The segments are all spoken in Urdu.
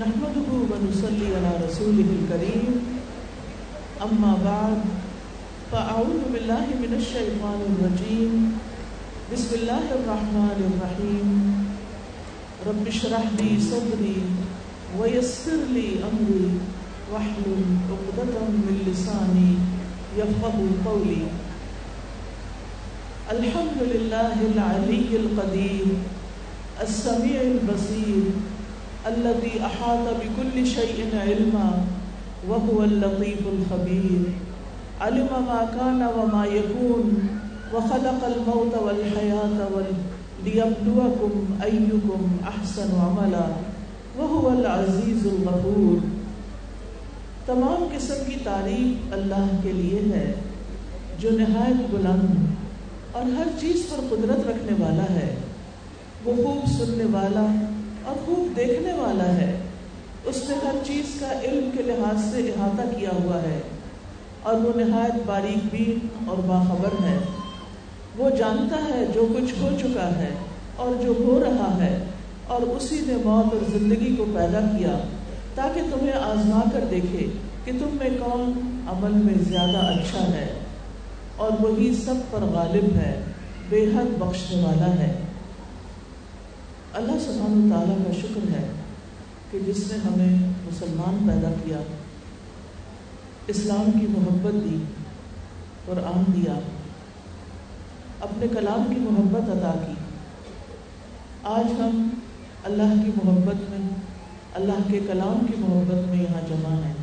نحمده ونصلي على رسوله الكريم. أما بعد، فأعوذ بالله من الشيطان الرجيم. بسم الله الرحمن الرحيم. رب اشرح لي صدري ويسر لي أمري. واحلل عقدة من لساني يفقه قولي. الحمد لله العلي القدير، السميع البصير الذي أحاط بكل شيء علما، وهو اللطيف الخبير. علم ما كان وما يكون، وخلق الموت والحياة ليبلوكم أيكم أحسن عملا، وهو العزيز الغفور. تمام قسم کی تعریف اللہ کے لیے ہے، جو نہایت بلند اور ہر چیز پر قدرت رکھنے والا ہے، وہ خوب سننے والا اور خوب دیکھنے والا ہے۔ اس نے ہر چیز کا علم کے لحاظ سے احاطہ کیا ہوا ہے اور وہ نہایت باریک بھی اور باخبر ہے۔ وہ جانتا ہے جو کچھ ہو چکا ہے اور جو ہو رہا ہے اور اسی نے موت اور زندگی کو پیدا کیا تاکہ تمہیں آزما کر دیکھے کہ تم میں کون عمل میں زیادہ اچھا ہے اور وہی سب پر غالب ہے، بے حد بخشنے والا ہے۔ اللہ سبحانہ تعالیٰ کا شکر ہے کہ جس نے ہمیں مسلمان پیدا کیا، اسلام کی محبت دی قرآن دیا، اپنے کلام کی محبت ادا کی۔ آج ہم اللہ کی محبت میں، اللہ کے کلام کی محبت میں یہاں جمع ہیں۔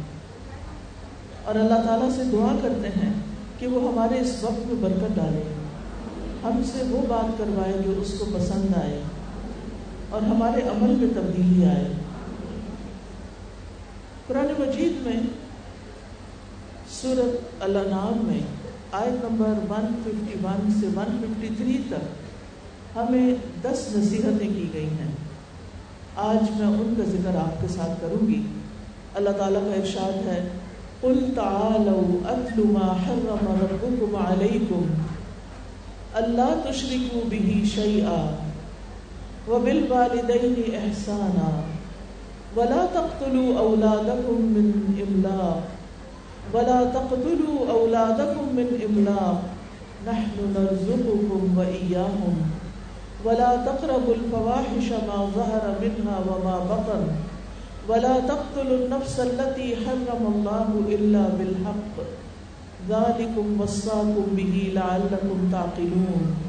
اور اللہ تعالیٰ سے دعا کرتے ہیں کہ وہ ہمارے اس وقت میں برکت ڈالے۔ ہم سے وہ بات کروائے جو اس کو پسند آئے۔ اور ہمارے عمل میں تبدیلی آئے۔ قرآن مجید میں سورت الانعام میں آیت نمبر 151 سے 153 تک ہمیں دس نصیحتیں کی گئی ہیں۔ آج میں ان کا ذکر آپ کے ساتھ کروں گی۔ اللہ تعالیٰ کا ارشاد ہے، قل تعالوا اتل ما حرم ربكم عليكم اللہ تشركوا به شيئا وبالوالدين احسانا ولا تقتلوا اولادكم من املاق ولا تقتلوا اولادكم من املاق نحن نرزقكم واياهم ولا تقربوا الفواحش ما ظهر منها وما بطن ولا تقتلوا النفس التي حرم الله الا بالحق ذلكم وصاكم به لعلكم تعقلون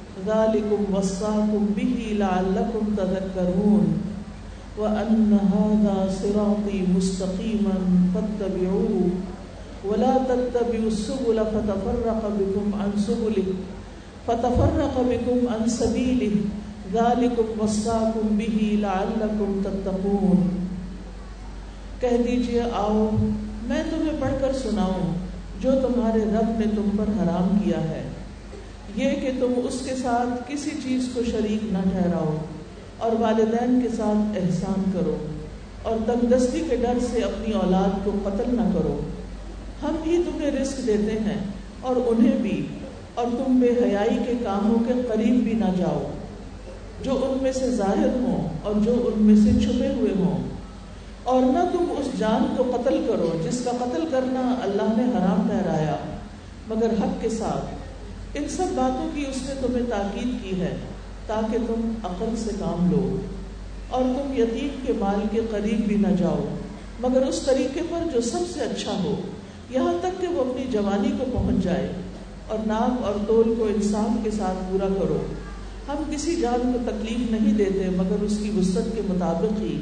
ذلكم وصاكم به لعلكم تذكرون وأن هذا صراطي مستقيما فاتبعوه ولا تتبعوا السبل فتفرق بكم عن سبله فتفرق بكم عن سبيله ذلكم وصاكم به لعلكم تتقون کہہ دیجیے، آؤ، میں تمہیں پڑھ کر سناؤں، جو تمہارے رب نے تم پر حرام کیا ہے۔ یہ کہ تم اس کے ساتھ کسی چیز کو شریک نہ ٹھہراؤ اور والدین کے ساتھ احسان کرو اور تنگ دستی کے ڈر سے اپنی اولاد کو قتل نہ کرو۔ ہم ہی تمہیں رزق دیتے ہیں اور انہیں بھی، اور تم بے حیائی کے کاموں کے قریب بھی نہ جاؤ۔ جو ان میں سے ظاہر ہوں اور جو ان میں سے چھپے ہوئے ہوں۔ اور نہ تم اس جان کو قتل کرو جس کا قتل کرنا اللہ نے حرام ٹھہرایا، مگر حق کے ساتھ۔ ان سب باتوں کی اس نے تمہیں تاکید کی ہے تاکہ تم عقل سے کام لو اور تم یتیم کے مال کے قریب بھی نہ جاؤ، مگر اس طریقے پر جو سب سے اچھا ہو، یہاں تک کہ وہ اپنی جوانی کو پہنچ جائے اور نام اور تول کو انسان کے ساتھ پورا کرو۔ ہم کسی جان کو تکلیف نہیں دیتے، مگر اس کی وسط کے مطابق ہی۔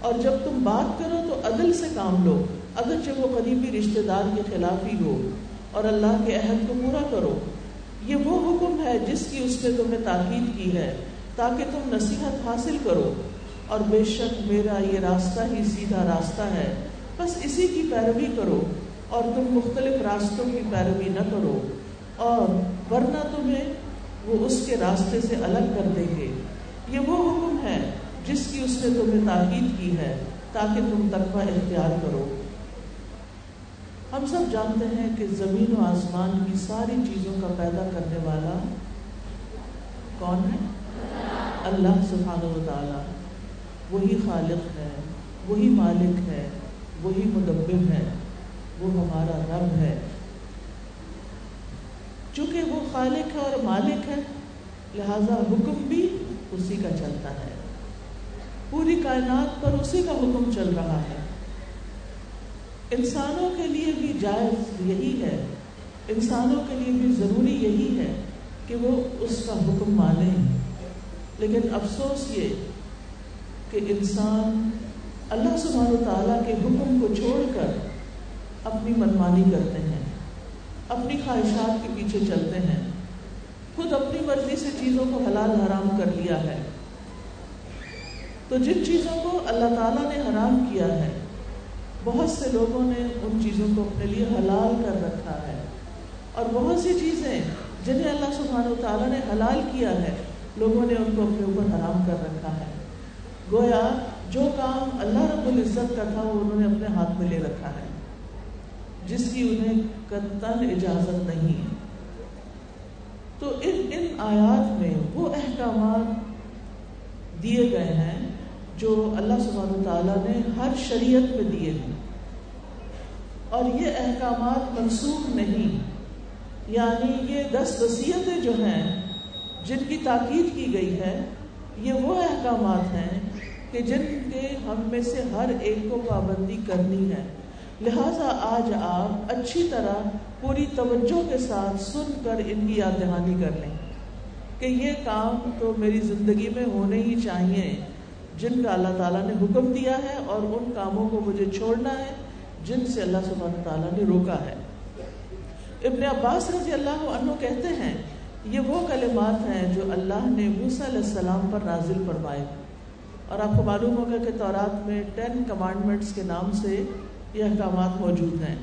اور جب تم بات کرو تو عدل سے کام لو، اگرچہ وہ قریبی رشتے دار کے خلاف ہی ہو، اور اللہ کے عہد کو پورا کرو۔ یہ وہ حکم ہے جس کی اس نے تمہیں تاکید کی ہے، تاکہ تم نصیحت حاصل کرو۔ اور بے شک میرا یہ راستہ ہی سیدھا راستہ ہے۔ بس اسی کی پیروی کرو اور تم مختلف راستوں کی پیروی نہ کرو۔ اور ورنہ تمہیں وہ اس کے راستے سے الگ کر دیں گے۔ یہ وہ حکم ہے جس کی اس نے تمہیں تاکید کی ہے، تاکہ تم تقوی اختیار کرو۔ ہم سب جانتے ہیں کہ زمین و آسمان کی ساری چیزوں کا پیدا کرنے والا کون ہے؟ اللہ سبحانہ و تعالیٰ وہی خالق ہے، وہی مالک ہے، وہی مدبر ہے، وہ ہمارا رب ہے۔ چونکہ وہ خالق ہے اور مالک ہے، لہذا حکم بھی اسی کا چلتا ہے۔ پوری کائنات پر اسی کا حکم چل رہا ہے۔ انسانوں کے لیے بھی جائز یہی ہے، انسانوں کے لیے بھی ضروری یہی ہے کہ وہ اس کا حکم مانیں۔ لیکن افسوس یہ کہ انسان اللہ سبحانہ و تعالیٰ کے حکم کو چھوڑ کر اپنی منمانی کرتے ہیں، اپنی خواہشات کے پیچھے چلتے ہیں۔ خود اپنی مرضی سے چیزوں کو حلال حرام کر لیا ہے۔ تو جن چیزوں کو اللہ تعالیٰ نے حرام کیا ہے بہت سے لوگوں نے ان چیزوں کو اپنے لیے حلال کر رکھا ہے۔ اور بہت سی چیزیں جنہیں اللہ سبحانہ و تعالیٰ نے حلال کیا ہے، لوگوں نے ان کو اپنے اوپر حرام کر رکھا ہے۔ گویا جو کام اللہ رب العزت کا تھا، وہ انہوں نے اپنے ہاتھ میں لے رکھا ہے، جس کی انہیں قطن اجازت نہیں ہے۔ تو ان ان آیات میں وہ احکامات دیے گئے ہیں جو اللہ سبحانہ تعالیٰ نے ہر شریعت میں دیے ہیں۔ اور یہ احکامات منسوخ نہیں یعنی یہ دس وصیتیں جو ہیں، جن کی تاکید کی گئی ہے، یہ وہ احکامات ہیں کہ جن کے ہم میں سے ہر ایک کو پابندی کرنی ہے۔ لہٰذا آج آپ اچھی طرح پوری توجہ کے ساتھ سن کر ان کی یاد دہانی کر لیں کہ یہ کام تو میری زندگی میں ہونے ہی چاہیے۔ جن کا اللہ تعالیٰ نے حکم دیا ہے اور ان کاموں کو مجھے چھوڑنا ہے، جن سے اللہ سبحانہ تعالیٰ نے روکا ہے۔ ابن عباس رضی اللہ عنہ کہتے ہیں، یہ وہ کلمات ہیں جو اللہ نے موسیٰ علیہ السلام پر نازل فرمائے۔ اور آپ کو معلوم ہوگا کہ تورات میں ٹین کمانڈمنٹس کے نام سے یہ احکامات موجود ہیں۔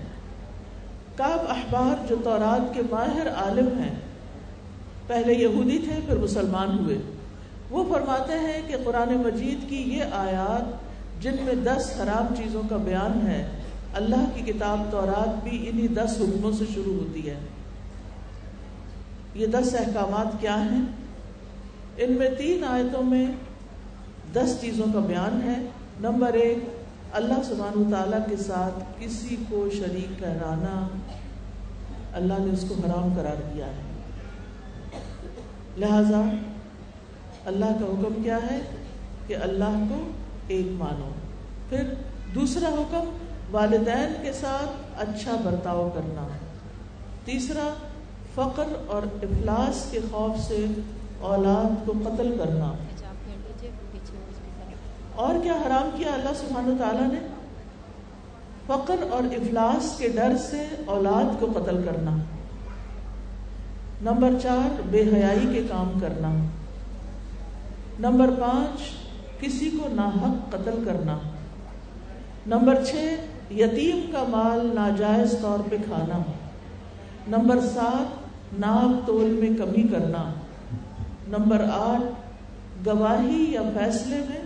کعب احبار جو تورات کے ماہر عالم ہیں، پہلے یہودی تھے، پھر مسلمان ہوئے۔ وہ فرماتے ہیں کہ قرآن مجید کی یہ آیات جن میں دس حرام چیزوں کا بیان ہے، اللہ کی کتاب تورات بھی انہی دس حکموں سے شروع ہوتی ہے۔ یہ دس احکامات کیا ہیں؟ ان میں تین آیتوں میں دس چیزوں کا بیان ہے۔ نمبر ایک، اللہ سبحانہ تعالیٰ کے ساتھ کسی کو شریک ٹھہرانا اللہ نے اس کو حرام قرار دیا ہے۔ لہذا اللہ کا حکم کیا ہے کہ اللہ کو ایک مانو۔ پھر دوسرا حکم، والدین کے ساتھ اچھا برتاؤ کرنا۔ تیسرا، فقر اور افلاس کے خوف سے اولاد کو قتل کرنا۔ اور کیا حرام کیا اللہ سبحانہ تعالیٰ نے؟ فقر اور افلاس کے ڈر سے اولاد کو قتل کرنا۔ نمبر چار، بے حیائی کے کام کرنا۔ نمبر پانچ، کسی کو ناحق قتل کرنا۔ نمبر چھ، یتیم کا مال ناجائز طور پہ کھانا۔ نمبر سات ناپ تول میں کمی کرنا۔ نمبر آٹھ، گواہی یا فیصلے میں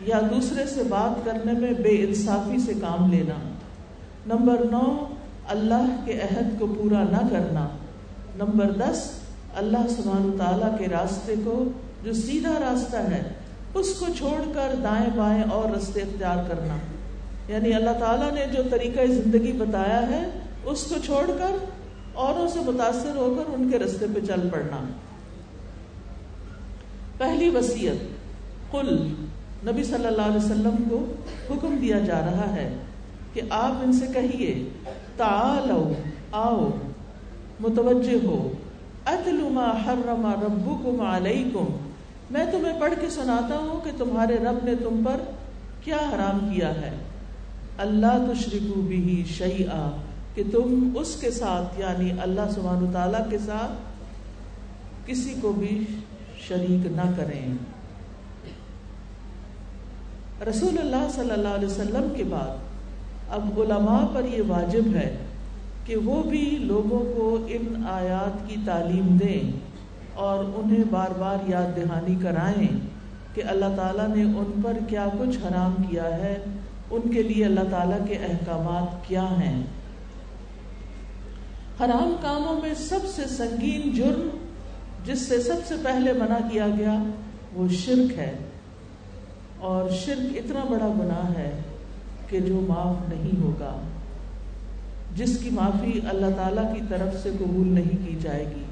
یا دوسرے سے بات کرنے میں بے انصافی سے کام لینا۔ نمبر نو، اللہ کے عہد کو پورا نہ کرنا۔ نمبر دس، اللہ سبحانہ تعالیٰ کے راستے کو جو سیدھا راستہ ہے، اس کو چھوڑ کر دائیں بائیں اور رستے اختیار کرنا۔ یعنی اللہ تعالیٰ نے جو طریقہ زندگی بتایا ہے، اس کو چھوڑ کر اوروں سے متاثر ہو کر ان کے رستے پہ چل پڑنا۔ پہلی وسیعت کل نبی صلی اللہ علیہ وسلم کو حکم دیا جا رہا ہے کہ آپ ان سے کہیے، تعالو، آؤ، متوجہ ہو، اتلو ما حرم ربکم علیکم میں تمہیں پڑھ کے سناتا ہوں کہ تمہارے رب نے تم پر کیا حرام کیا ہے۔ اللہ تشرکو بھی شعی کہ تم اس کے ساتھ یعنی اللہ سبحانہ تعالیٰ کے ساتھ کسی کو بھی شریک نہ کریں۔ رسول اللہ صلی اللہ علیہ وسلم کے بعد اب علماء پر یہ واجب ہے کہ وہ بھی لوگوں کو ان آیات کی تعلیم دیں۔ اور انہیں بار بار یاد دہانی کرائیں کہ اللہ تعالیٰ نے ان پر کیا کچھ حرام کیا ہے، ان کے لیے اللہ تعالیٰ کے احکامات کیا ہیں۔ حرام کاموں میں سب سے سنگین جرم، جس سے سب سے پہلے منع کیا گیا، وہ شرک ہے۔ اور شرک اتنا بڑا گناہ ہے کہ جو معاف نہیں ہوگا، جس کی معافی اللہ تعالیٰ کی طرف سے قبول نہیں کی جائے گی۔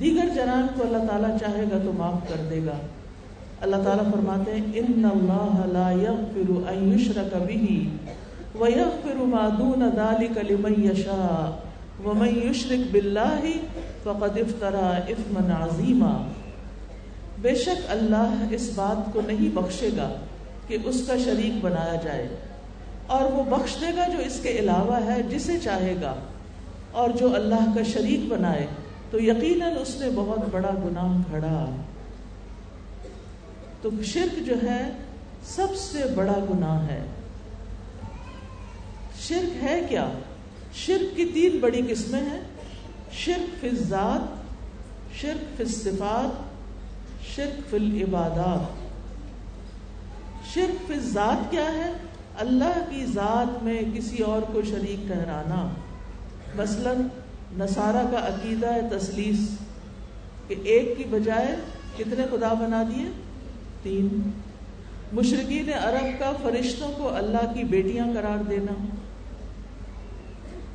دیگر جرائم کو اللہ تعالیٰ چاہے گا تو معاف کر دے گا۔ اللہ تعالیٰ فرماتے ہیں، ان اللہ لا يغفر ان يشرك به ويغفر ما دون ذلك لمن يشاء ومن يشرك بالله فقد افترى اثما عظيما بے شک اللہ اس بات کو نہیں بخشے گا کہ اس کا شریک بنایا جائے، اور وہ بخش دے گا جو اس کے علاوہ ہے، جسے چاہے گا، اور جو اللہ کا شریک بنائے۔ تو یقیناً اس نے بہت بڑا گناہ کھڑا تو شرک جو ہے، سب سے بڑا گناہ ہے۔ شرک ہے کیا؟ شرک کی تین بڑی قسمیں ہیں۔ شرک فی ذات شرک فی صفات شرک فی العبادات۔ شرک فی ذات کیا ہے؟ اللہ کی ذات میں کسی اور کو شریک ٹھہرانا۔ مثلا نصارہ کا عقیدہ ہے تسلیس، کہ ایک کی بجائے کتنے خدا بنا دیے؟ تین۔ مشرقین عرب کا فرشتوں کو اللہ کی بیٹیاں قرار دینا۔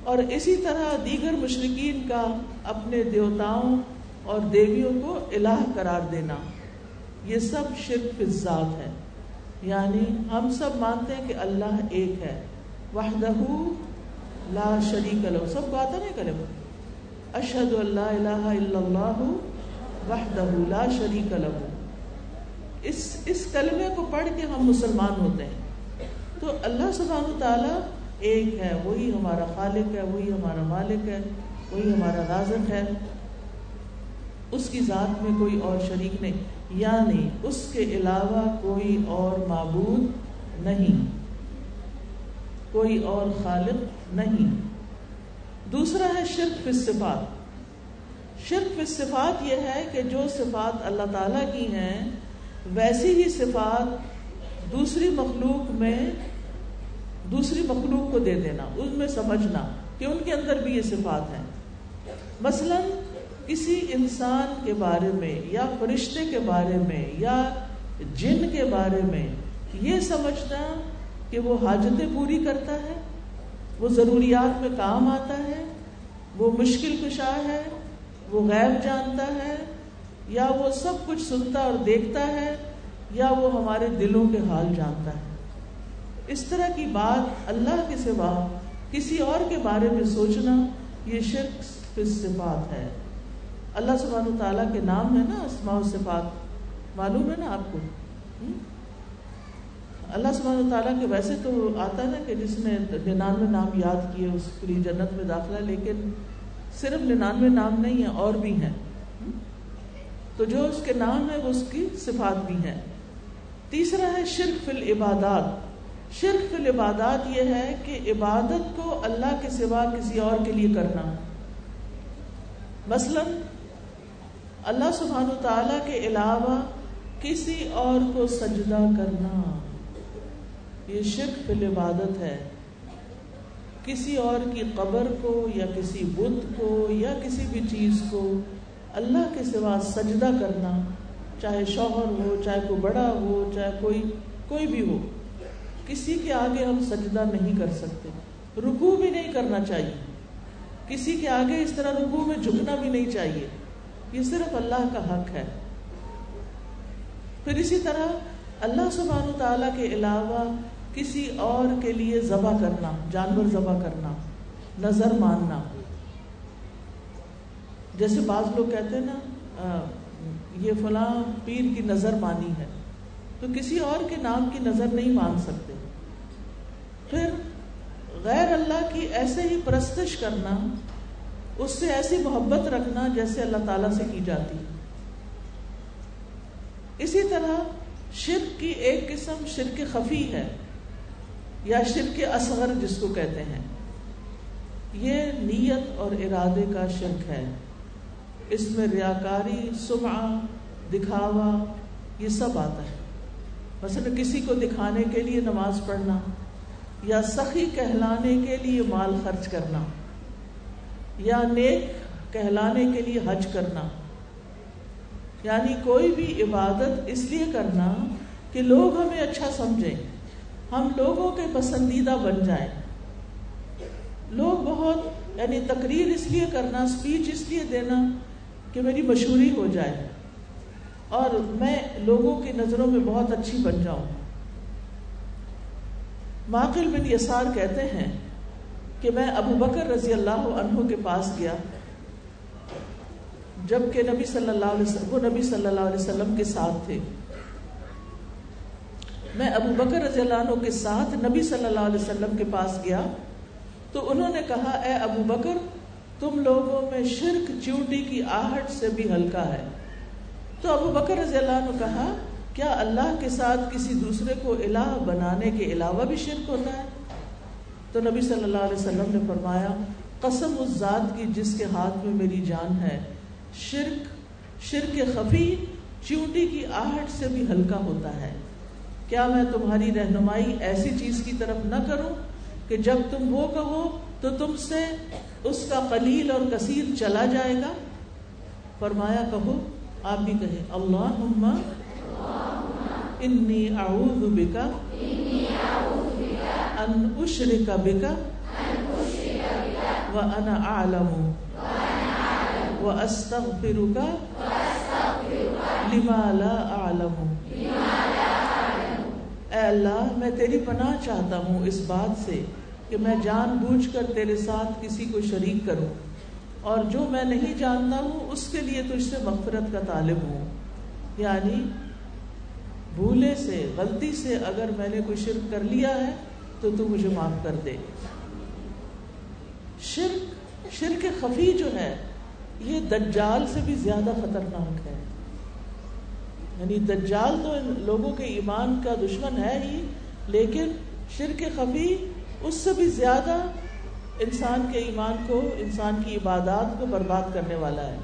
اور اسی طرح دیگر مشرقین کا اپنے دیوتاؤں اور دیویوں کو الہ قرار دینا۔ یہ سب شرک ذات ہے۔ یعنی ہم سب مانتے ہیں کہ اللہ ایک ہے۔ وحدہ لا شریک لو سب کو آتا نہیں کرے اشہد اللہ الہ الا اللہ وحدہ لا شریک لو اس اس کلمے کو پڑھ کے ہم مسلمان ہوتے ہیں. تو اللہ سبحانہ تعالیٰ ایک ہے، وہی ہمارا خالق ہے، وہی ہمارا مالک ہے، وہی ہمارا رازق ہے. اس کی ذات میں کوئی اور شریک نہیں یعنی اس کے علاوہ کوئی اور معبود نہیں، کوئی اور خالق نہیں. دوسرا ہے شرک فی صفات شرک فی صفات یہ ہے کہ جو صفات اللہ تعالیٰ کی ہیں، ویسی ہی صفات دوسری مخلوق میں، دوسری مخلوق کو دے دینا، ان میں سمجھنا کہ ان کے اندر بھی یہ صفات ہیں۔ مثلاً کسی انسان کے بارے میں یا فرشتے کے بارے میں یا جن کے بارے میں یہ سمجھنا کہ وہ حاجتیں پوری کرتا ہے۔ وہ ضروریات میں کام آتا ہے، وہ مشکل کشا ہے، وہ غیب جانتا ہے، یا وہ سب کچھ سنتا اور دیکھتا ہے، یا وہ ہمارے دلوں کے حال جانتا ہے۔ اس طرح کی بات اللہ کے سوا کسی اور کے بارے میں سوچنا، یہ شرک صفات ہے۔ اللہ سبحانہ تعالیٰ کے نام ہے نا اسماء و صفات، معلوم ہے نا آپ کو؟ اللہ سبحانہ تعالیٰ کے ویسے تو آتا ہے نا کہ جس نے ننانوے نام یاد کیے، اس کے لیے جنت میں داخلہ، لیکن صرف ننانوے نام نہیں ہیں، اور بھی ہیں۔ تو جو اس کے نام ہے وہ اس کی صفات بھی ہیں۔ تیسرا ہے شرک فی العبادات۔ شرک فی العبادات یہ ہے کہ عبادت کو اللہ کے سوا کسی اور کے لیے کرنا۔ مثلا، اللہ سبحان و کے علاوہ کسی اور کو سجدہ کرنا۔ یہ شرک فی العبادت ہے۔ کسی اور کی قبر کو یا کسی بت کو یا کسی بھی چیز کو اللہ کے سوا سجدہ کرنا، چاہے شوہر ہو، چاہے کوئی بڑا ہو، چاہے کوئی کوئی بھی ہو، کسی کے آگے ہم سجدہ نہیں کر سکتے۔ رکو بھی نہیں کرنا چاہیے۔ کسی کے آگے اس طرح رکو میں جھکنا بھی نہیں چاہیے۔ یہ صرف اللہ کا حق ہے۔ پھر اسی طرح اللہ سبحانہ تعالیٰ کے علاوہ کسی اور کے لیے ذبح کرنا، جانور ذبح کرنا، نظر ماننا۔ جیسے بعض لوگ کہتے ہیں نا یہ فلاں پیر کی نظر مانی ہے، تو کسی اور کے نام کی نظر نہیں مان سکتے۔ پھر غیر اللہ کی ایسے ہی پرستش کرنا، اس سے ایسی محبت رکھنا جیسے اللہ تعالیٰ سے کی جاتی۔ اسی طرح شرک کی ایک قسم شرک خفی ہے یا شرک اصغر جس کو کہتے ہیں۔ یہ نیت اور ارادے کا شرک ہے۔ اس میں ریاکاری سمع دکھاوا، یہ سب آتا ہے۔ مثلا کسی کو دکھانے کے لیے نماز پڑھنا یا سخی کہلانے کے لیے مال خرچ کرنا یا نیک کہلانے کے لیے حج کرنا۔ یعنی کوئی بھی عبادت اس لیے کرنا کہ لوگ ہمیں اچھا سمجھیں، ہم لوگوں کے پسندیدہ بن جائیں۔ لوگ بہت یعنی تقریر اس لیے کرنا اسپیچ اس لیے دینا کہ میری مشہوری ہو جائے۔ اور میں لوگوں کی نظروں میں بہت اچھی بن جاؤں۔ ماقل بن یسار کہتے ہیں کہ میں ابو بکر رضی اللہ عنہ کے پاس گیا۔ جبکہ نبی صلی اللہ علیہ وسلم وہ نبی صلی اللہ علیہ وسلم کے ساتھ تھے۔ میں ابو بکر رضی اللہ عنہ کے ساتھ نبی صلی اللہ علیہ وسلم کے پاس گیا تو انہوں نے کہا، اے ابو بکر، تم لوگوں میں شرک چیوٹی کی آہٹ سے بھی ہلکا ہے۔ تو ابو بکر رضی اللہ عنہ کہا، کیا اللہ کے ساتھ کسی دوسرے کو الہ بنانے کے علاوہ بھی شرک ہوتا ہے؟ تو نبی صلی اللہ علیہ وسلم نے فرمایا، قسم اس ذات کی جس کے ہاتھ میں میری جان ہے۔ شرک شرک خفی چیوٹی کی آہٹ سے بھی ہلکا ہوتا ہے۔ کیا میں تمہاری رہنمائی ایسی چیز کی طرف نہ کروں کہ جب تم وہ کہو تو تم سے اس کا قلیل اور کثیر چلا جائے گا؟ فرمایا کہو، آپ بھی کہیں اللہ انی اعوذ بکا ان اشرک بکا و انا اعلم. و استغفرک لما لا اعلم اے اللہ، میں تیری پناہ چاہتا ہوں اس بات سے کہ میں جان بوجھ کر تیرے ساتھ کسی کو شریک کروں۔ اور جو میں نہیں جانتا ہوں، اس کے لیے تو اس سے مغفرت کا طالب ہوں۔ یعنی بھولے سے، غلطی سے اگر میں نے کوئی شرک کر لیا ہے، تو تو مجھے معاف کر دے۔ شرک شرک خفی جو ہے یہ دجال سے بھی زیادہ خطرناک ہے۔ یعنی دجال تو ان لوگوں کے ایمان کا دشمن ہے ہی، لیکن شرک خفی اس سے بھی زیادہ انسان کے ایمان کو، انسان کی عبادات کو برباد کرنے والا ہے۔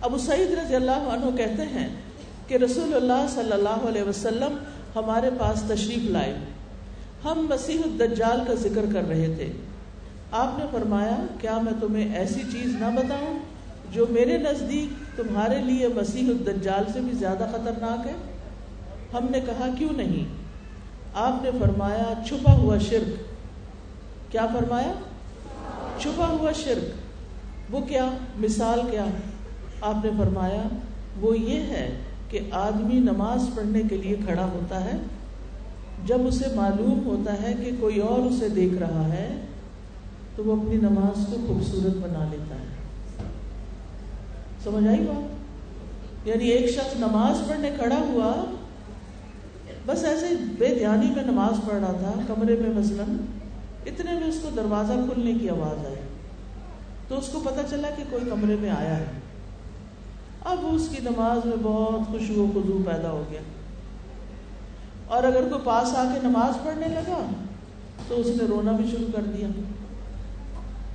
ابو سعید رضی اللہ عنہ کہتے ہیں کہ رسول اللہ صلی اللہ علیہ وسلم ہمارے پاس تشریف لائے۔ ہم مسیح الدجال کا ذکر کر رہے تھے۔ آپ نے فرمایا، کیا میں تمہیں ایسی چیز نہ بتاؤں جو میرے نزدیک تمہارے لیے مسیح الدجال سے بھی زیادہ خطرناک ہے؟ ہم نے کہا، کیوں نہیں؟ آپ نے فرمایا، چھپا ہوا شرک. کیا فرمایا؟ چھپا ہوا شرک. وہ کیا؟ مثال کیا؟ آپ نے فرمایا، وہ یہ ہے کہ آدمی نماز پڑھنے کے لیے کھڑا ہوتا ہے، جب اسے معلوم ہوتا ہے کہ کوئی اور اسے دیکھ رہا ہے، تو وہ اپنی نماز کو خوبصورت بنا لیتا ہے۔ سمجھ آئی بات؟ یعنی ایک شخص نماز پڑھنے کھڑا ہوا، بس ایسے بے دھیانی میں نماز پڑھ رہا تھا، کمرے میں مثلا، اتنے میں اس کو دروازہ کھلنے کی آواز آئی۔ تو اس کو پتا چلا کہ کوئی کمرے میں آیا ہے۔ اب اس کی نماز میں بہت خوشبو خدو پیدا ہو گیا۔ اور اگر کوئی پاس آ کے نماز پڑھنے لگا، تو اس نے رونا بھی شروع کر دیا۔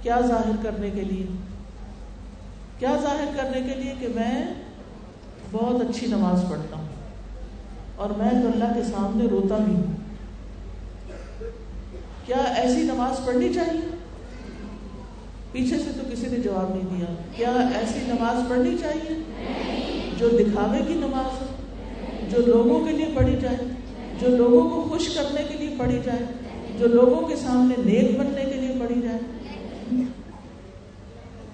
کیا ظاہر کرنے کے لیے؟ کیا ظاہر کرنے کے لیے کہ میں بہت اچھی نماز پڑھتا ہوں اور میں تو اللہ کے سامنے روتا بھی ہوں۔ کیا ایسی نماز پڑھنی چاہیے؟ پیچھے سے تو کسی نے جواب نہیں دیا۔ کیا ایسی نماز پڑھنی چاہیے؟ جو دکھاوے کی نماز ہو، جو لوگوں کے لیے پڑھی جائے، جو لوگوں کو خوش کرنے کے لیے پڑھی جائے، جو لوگوں کے سامنے نیک بننے کے لیے پڑھی جائے۔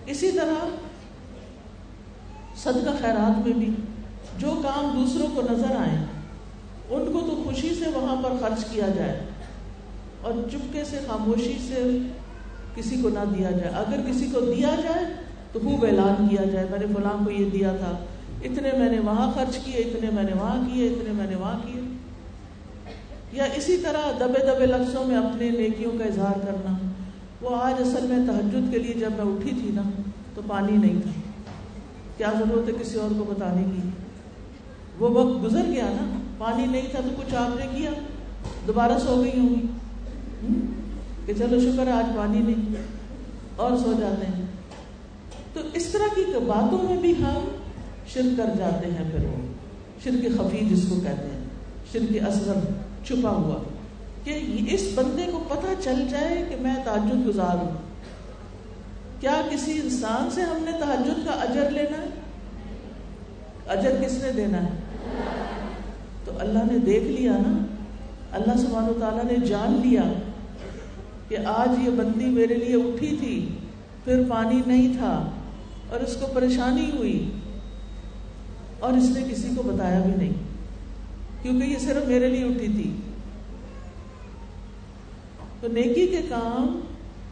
اسی طرح صدقہ خیرات میں بھی جو کام دوسروں کو نظر آئے، ان کو تو خوشی سے وہاں پر خرچ کیا جائے اور چپکے سے، خاموشی سے کسی کو نہ دیا جائے۔ اگر کسی کو دیا جائے تو خوب اعلان کیا جائے، میں نے فلاں کو یہ دیا تھا، اتنے میں نے وہاں خرچ کیے، اتنے میں نے وہاں کیے، اتنے میں نے وہاں کیے۔ یا اسی طرح دبے دبے لفظوں میں اپنے نیکیوں کا اظہار کرنا۔ وہ آج اصل میں تحجد کے لیے جب میں اٹھی تھی نا، تو پانی نہیں تھا۔ کیا ضرورت ہے کسی اور کو بتانے کی؟ وہ وقت گزر گیا نا، پانی نہیں تھا تو کچھ آپ نے کیا؟ دوبارہ سو گئی ہوں گی۔ کہ چلو شکر ہے، آج پانی نہیں۔ اور سو جاتے ہیں۔ تو اس طرح کی باتوں میں بھی ہم شرک کر جاتے ہیں پھر۔ وہ شرک خفی جس کو کہتے ہیں۔ شرک اصغر چھپا ہوا۔ کہ اس بندے کو پتہ چل جائے کہ میں تعجد گزار ہوں۔ کیا کسی انسان سے ہم نے تحجد کا اجر لینا ہے؟ اجر کس نے دینا ہے؟ تو اللہ نے دیکھ لیا نا، اللہ سبحانہ و تعالیٰ نے جان لیا کہ آج یہ بندی میرے لیے اٹھی تھی، پھر پانی نہیں تھا اور اس کو پریشانی ہوئی اور اس نے کسی کو بتایا بھی نہیں، کیونکہ یہ صرف میرے لیے اٹھی تھی۔ تو نیکی کے کام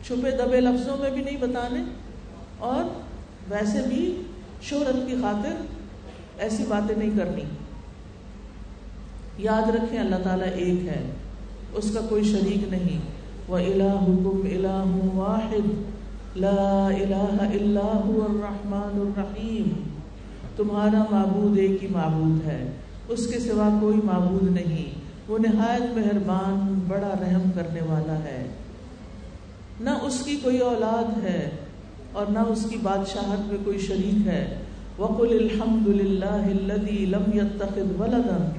چھپے دبے لفظوں میں بھی نہیں بتانے اور ویسے بھی شہرت کی خاطر ایسی باتیں نہیں کرنی۔ یاد رکھیں اللہ تعالیٰ ایک ہے، اس کا کوئی شریک نہیں۔ وہ الحکم الہ واحد، لا الہ الا هو الرحمن الرحیم تمہارا معبود ایک ہی معبود ہے، اس کے سوا کوئی معبود نہیں۔ وہ نہایت مہربان، بڑا رحم کرنے والا ہے۔ نہ اس کی کوئی اولاد ہے اور نہ اس کی بادشاہت میں کوئی شریک ہے۔ وقل الحمد للہ لم يتخذ ولدا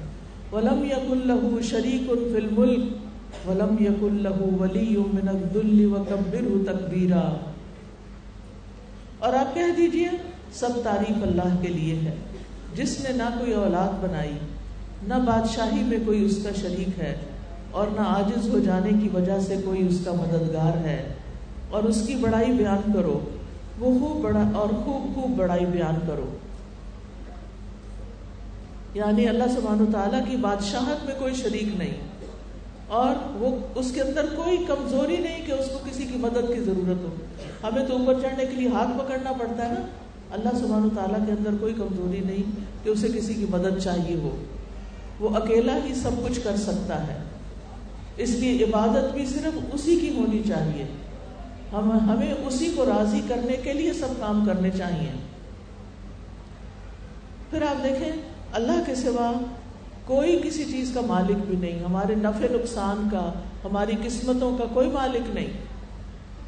ولم يكن له شريك في الملك ولم يكن له ولي من الذل وكبره تكبيرا۔ اور آپ کہہ دیجیے، سب تعریف اللہ کے لیے ہے۔ جس نے نہ کوئی اولاد بنائی، نہ بادشاہی میں کوئی اس کا شریک ہے۔ اور نہ عاجز ہو جانے کی وجہ سے کوئی اس کا مددگار ہے۔ اور اس کی بڑائی بیان کرو۔ وہ خوب بڑا اور خوب خوب بڑائی بیان کرو۔ یعنی اللہ سبحان و تعالیٰ کی بادشاہت میں کوئی شریک نہیں۔ اور وہ اس کے اندر کوئی کمزوری نہیں کہ اس کو کسی کی مدد کی ضرورت ہو۔ ہمیں تو اوپر چڑھنے کے لیے ہاتھ پکڑنا پڑتا ہے نا۔ اللہ سبحان و تعالیٰ کے اندر کوئی کمزوری نہیں کہ اسے کسی کی مدد چاہیے ہو۔ وہ اکیلا ہی سب کچھ کر سکتا ہے۔ اس لیے عبادت بھی صرف اسی کی ہونی چاہیے۔ ہم ہمیں اسی کو راضی کرنے کے لیے سب کام کرنے چاہیے۔ پھر آپ دیکھیں، اللہ کے سوا کوئی کسی چیز کا مالک بھی نہیں۔ ہمارے نفع نقصان کا، ہماری قسمتوں کا کوئی مالک نہیں۔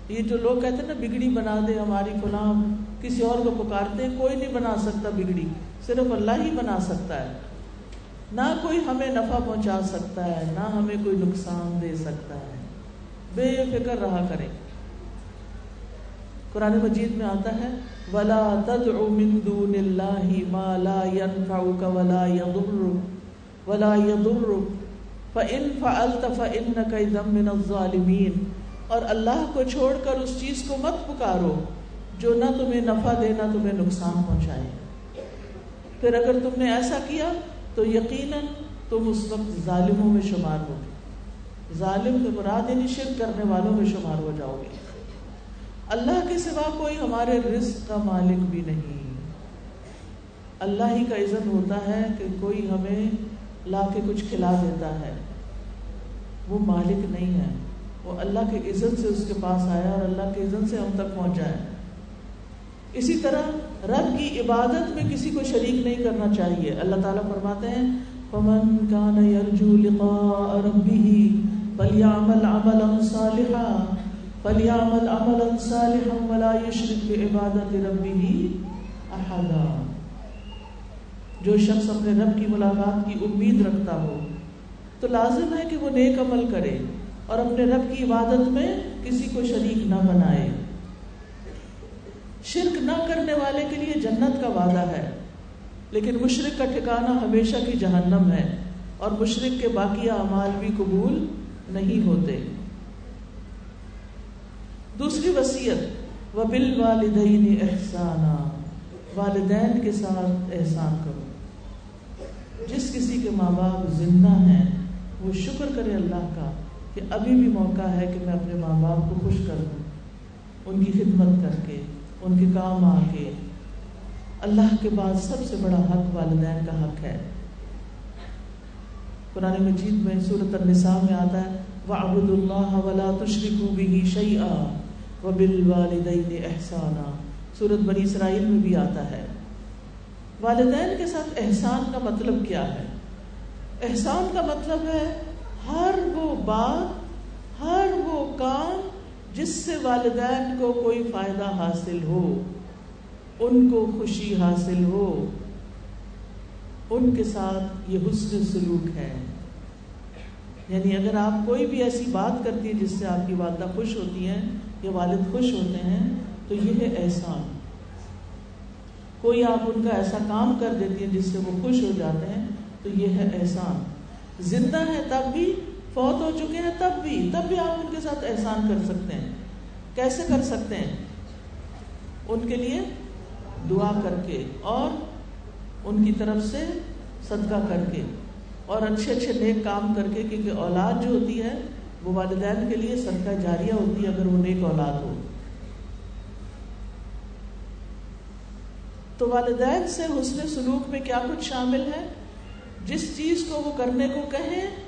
یہ جو لوگ کہتے ہیں نا، بگڑی بنا دے ہماری فلاں کسی اور کو پکارتے ہیں، کوئی نہیں بنا سکتا بگڑی، صرف اللہ ہی بنا سکتا ہے۔ نہ کوئی ہمیں نفع پہنچا سکتا ہے، نہ ہمیں کوئی نقصان دے سکتا ہے۔ بے فکر رہا کرے قرآن مجید میں آتا ہے، ولا تدعو من دون اللہ ما لا ينفعك ولا يضرك ولا يضرك۔ فإن فعلت فإنك إذا من الظالمین اور اللہ کو چھوڑ کر اس چیز کو مت پکارو جو نہ تمہیں نفع دے، نہ تمہیں نقصان پہنچائے۔ پھر اگر تم نے ایسا کیا تو یقیناً تم اس وقت ظالموں میں شمار ہو گے ظالم کے مراد یعنی شرک کرنے والوں میں شمار ہو جاؤ گے۔ اللہ کے سوا کوئی ہمارے رزق کا مالک بھی نہیں۔ اللہ ہی کا عزت ہوتا ہے کہ کوئی ہمیں لا کے کچھ کھلا دیتا ہے۔ وہ مالک نہیں ہے۔ وہ اللہ کے عزت سے اس کے پاس آیا اور اللہ کے عزت سے ہم تک پہنچا ہے۔ اسی طرح رب کی عبادت میں کسی کو شریک نہیں کرنا چاہیے۔ اللہ تعالیٰ فرماتے ہیں، فمن كان يرجو لقاء ربه فليعمل عملا صالحا فليعمل عملا صالحا ولا يشرك بعبادة ربه احدا جو شخص اپنے رب کی ملاقات کی امید رکھتا ہو، تو لازم ہے کہ وہ نیک عمل کرے اور اپنے رب کی عبادت میں کسی کو شریک نہ بنائے۔ شرک نہ کرنے والے کے لیے جنت کا وعدہ ہے۔ لیکن مشرق کا ٹھکانہ ہمیشہ کی جہنم ہے اور مشرق کے باقی اعمال بھی قبول نہیں ہوتے۔ دوسری وسیعت و بل والدین احسانہ والدین کے ساتھ احسان کرو۔ جس کسی کے ماں باپ زندہ ہیں، وہ شکر کرے اللہ کا کہ ابھی بھی موقع ہے کہ میں اپنے ماں باپ کو خوش کر دوں، ان کی خدمت کر کے۔ ان کے کام آ کے اللہ کے بعد سب سے بڑا حق والدین کا حق ہے۔ قرآن مجید میں صورت النساء میں آتا ہے وعبد اللہ ولا تشرکوا به شیئا وبالوالدین احسانا صورت بنی اسرائیل میں بھی آتا ہے۔ والدین کے ساتھ احسان کا مطلب کیا ہے؟ احسان کا مطلب ہے ہر وہ بات، ہر وہ کام جس سے والدین کو کوئی فائدہ حاصل ہو، ان کو خوشی حاصل ہو، ان کے ساتھ یہ حسن سلوک ہے۔ یعنی اگر آپ کوئی بھی ایسی بات کرتی ہیں جس سے آپ کی والدہ خوش ہوتی ہیں یا والد خوش ہوتے ہیں، تو یہ ہے احسان۔ کوئی آپ ان کا ایسا کام کر دیتی ہیں جس سے وہ خوش ہو جاتے ہیں، تو یہ ہے احسان۔ زندہ ہے تب بھی فوت ہو چکے ہیں، تب بھی تب بھی آپ ان کے ساتھ احسان کر سکتے ہیں۔ کیسے کر سکتے ہیں؟ ان کے لیے دعا کر کے اور ان کی طرف سے صدقہ کر کے اور اچھے اچھے نیک کام کر کے، کیونکہ اولاد جو ہوتی ہے، وہ والدین کے لیے صدقہ جاریہ ہوتی ہے اگر وہ نیک اولاد ہو۔ تو والدین سے حسن سلوک میں کیا کچھ شامل ہے؟ جس چیز کو وہ کرنے کو کہیں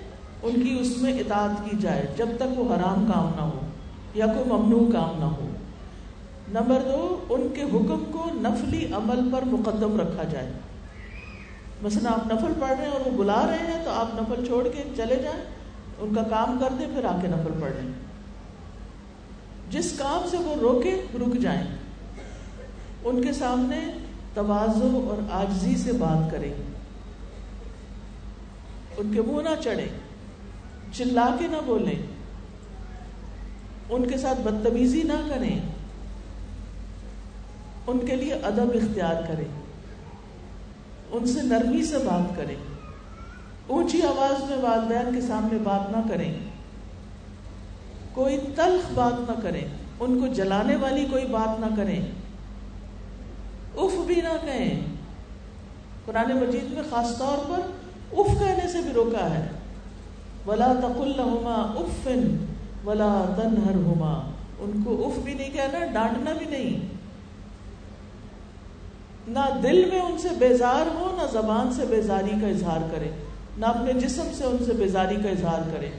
ان کی اس میں اطاعت کی جائے جب تک وہ حرام کام نہ ہو یا کوئی ممنوع کام نہ ہو۔ نمبر دو، ان کے حکم کو نفلی عمل پر مقدم رکھا جائے۔ مثلا آپ نفل پڑھ رہے ہیں اور وہ بلا رہے ہیں تو آپ نفل چھوڑ کے چلے جائیں، ان کا کام کر دیں، پھر آ کے نفل پڑھ لیں۔ جس کام سے وہ روکے، رک جائیں۔ ان کے سامنے توازو اور آجزی سے بات کریں۔ ان کے منہ نہ چڑھے چلا کے نہ بولیں۔ ان کے ساتھ بدتمیزی نہ کریں۔ ان کے لیے ادب اختیار کریں۔ ان سے نرمی سے بات کریں۔ اونچی آواز میں والدین کے سامنے بات نہ کریں۔ کوئی تلخ بات نہ کریں۔ ان کو جلانے والی کوئی بات نہ کریں۔ اف بھی نہ کہیں۔ قرآن مجید میں خاص طور پر اف کہنے سے بھی روکا ہے۔ ولا تقل افن ولا تنہر ہوما ان کو اف بھی نہیں کہنا، ڈانٹنا بھی نہیں۔ نہ دل میں ان سے بیزار ہو، نہ زبان سے بیزاری کا اظہار کرے۔ نہ اپنے جسم سے ان سے بیزاری کا اظہار کرے۔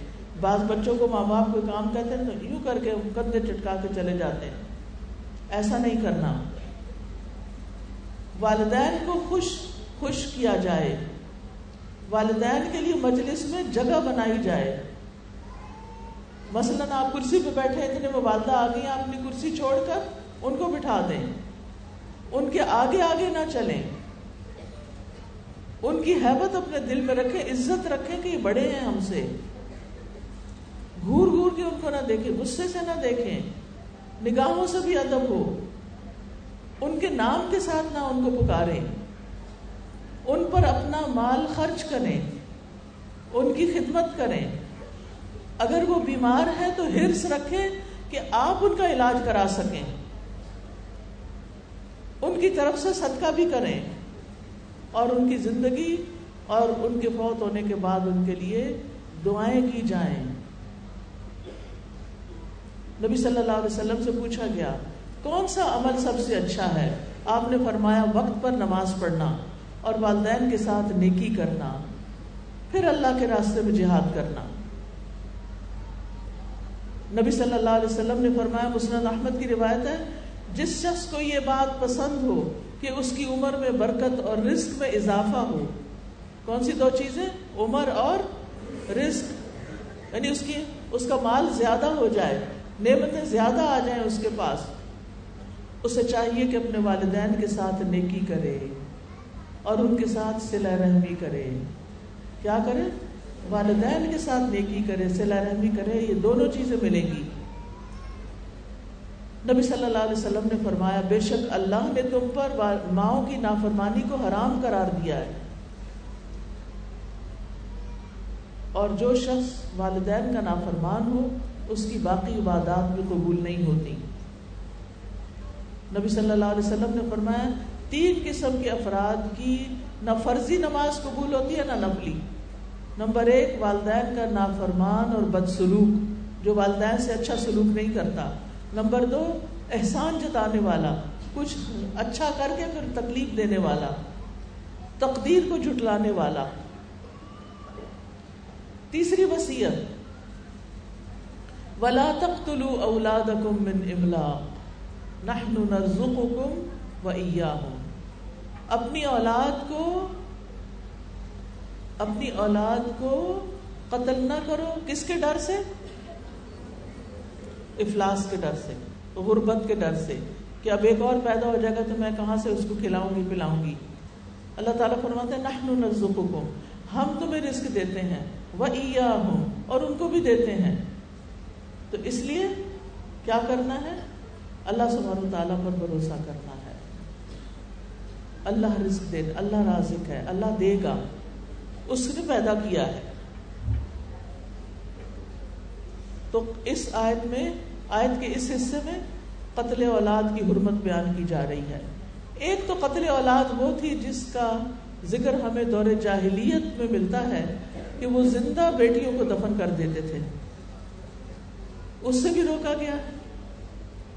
بعض بچوں کو ماں باپ کوئی کام کہتے ہیں تو یوں کر کے کندھے چٹکا کے چلے جاتے ہیں۔ ایسا نہیں کرنا۔ والدین کو خوش خوش کیا جائے۔ والدین کے لیے مجلس میں جگہ بنائی جائے۔ مثلاً آپ کرسی پہ بیٹھے اتنے وہ والدہ آ گئی اپنی کرسی چھوڑ کر ان کو بٹھا دیں۔ ان کے آگے آگے نہ چلیں۔ ان کی حیبت اپنے دل میں رکھیں، عزت رکھیں کہ یہ بڑے ہیں ہم سے۔ گور گور کے ان کو نہ دیکھیں، غصے سے نہ دیکھیں۔ نگاہوں سے بھی ادب ہو۔ ان کے نام کے ساتھ نہ ان کو پکاریں۔ ان پر اپنا مال خرچ کریں، ان کی خدمت کریں۔ اگر وہ بیمار ہے تو ہرس رکھیں کہ آپ ان کا علاج کرا سکیں۔ ان کی طرف سے صدقہ بھی کریں۔ اور ان کی زندگی اور ان کے فوت ہونے کے بعد ان کے لیے دعائیں کی جائیں۔ نبی صلی اللہ علیہ وسلم سے پوچھا گیا، کون سا عمل سب سے اچھا ہے؟ آپ نے فرمایا، وقت پر نماز پڑھنا۔ اور والدین کے ساتھ نیکی کرنا، پھر اللہ کے راستے میں جہاد کرنا۔ نبی صلی اللہ علیہ وسلم نے فرمایا، مسند احمد کی روایت ہے، جس شخص کو یہ بات پسند ہو کہ اس کی عمر میں برکت اور رزق میں اضافہ ہو، کون سی دو چیزیں؟ عمر اور رزق۔ یعنی اس کی، اس کا مال زیادہ ہو جائے، نعمتیں زیادہ آ جائیں اس کے پاس، اسے چاہیے کہ اپنے والدین کے ساتھ نیکی کرے۔ اور ان کے ساتھ سلا رحمی کرے۔ کیا کرے؟ والدین کے ساتھ نیکی کرے سلا رحمی کرے، یہ دونوں چیزیں ملیں گی۔ نبی صلی اللہ علیہ وسلم نے فرمایا، بے شک اللہ نے تم پر ماؤں کی نافرمانی کو حرام قرار دیا ہے۔ اور جو شخص والدین کا نافرمان ہو، اس کی باقی عبادات بھی قبول نہیں ہوتی۔ نبی صلی اللہ علیہ وسلم نے فرمایا تین قسم کے افراد کی نہ فرضی نماز قبول ہوتی ہے، نہ نفلی۔ نمبر ایک، والدین کا نافرمان اور بدسلوک، جو والدین سے اچھا سلوک نہیں کرتا۔ نمبر دو، احسان جتانے والا، کچھ اچھا کر کے پھر تکلیف دینے والا، تقدیر کو جھٹلانے والا۔ تیسری وسیعت ولا تقتلوا اولادکم من املاق نحن نرزقکم و ایاہم۔ اپنی اولاد کو، اپنی اولاد کو قتل نہ کرو۔ کس کے ڈر سے؟ افلاس کے ڈر سے، غربت کے ڈر سے۔ کہ اب ایک اور پیدا ہو جائے گا تو میں کہاں سے اس کو کھلاؤں گی، پلاؤں گی؟ اللہ تعالیٰ فرماتے ہیں نحن نرزقکم۔ ہم تمہیں رزق دیتے ہیں وہ ہوں اور ان کو بھی دیتے ہیں۔ تو اس لیے کیا کرنا ہے؟ اللہ سبحانہ تعالیٰ پر بھروسہ کرنا ہے۔ اللہ رزق دے اللہ رازق ہے، اللہ دے گا۔ اس نے پیدا کیا ہے۔ تو اس آیت میں، آیت کے اس حصے میں قتل اولاد کی حرمت بیان کی جا رہی ہے۔ ایک تو قتل اولاد وہ تھی جس کا ذکر ہمیں دور جاہلیت میں ملتا ہے کہ وہ زندہ بیٹیوں کو دفن کر دیتے تھے۔ اس سے بھی روکا گیا۔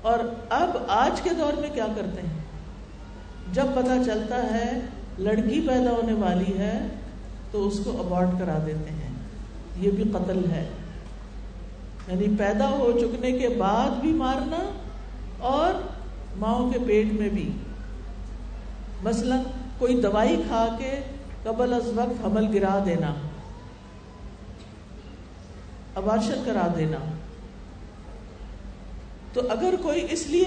اور اب آج کے دور میں کیا کرتے ہیں؟ جب پتا چلتا ہے لڑکی پیدا ہونے والی ہے، تو اس کو ابارٹ کرا دیتے ہیں۔ یہ بھی قتل ہے۔ یعنی پیدا ہو چکنے کے بعد بھی مارنا اور ماؤں کے پیٹ میں بھی۔ مثلا کوئی دوائی کھا کے قبل از وقت حمل گرا دینا۔ ابارشن کرا دینا۔ تو اگر کوئی اس لیے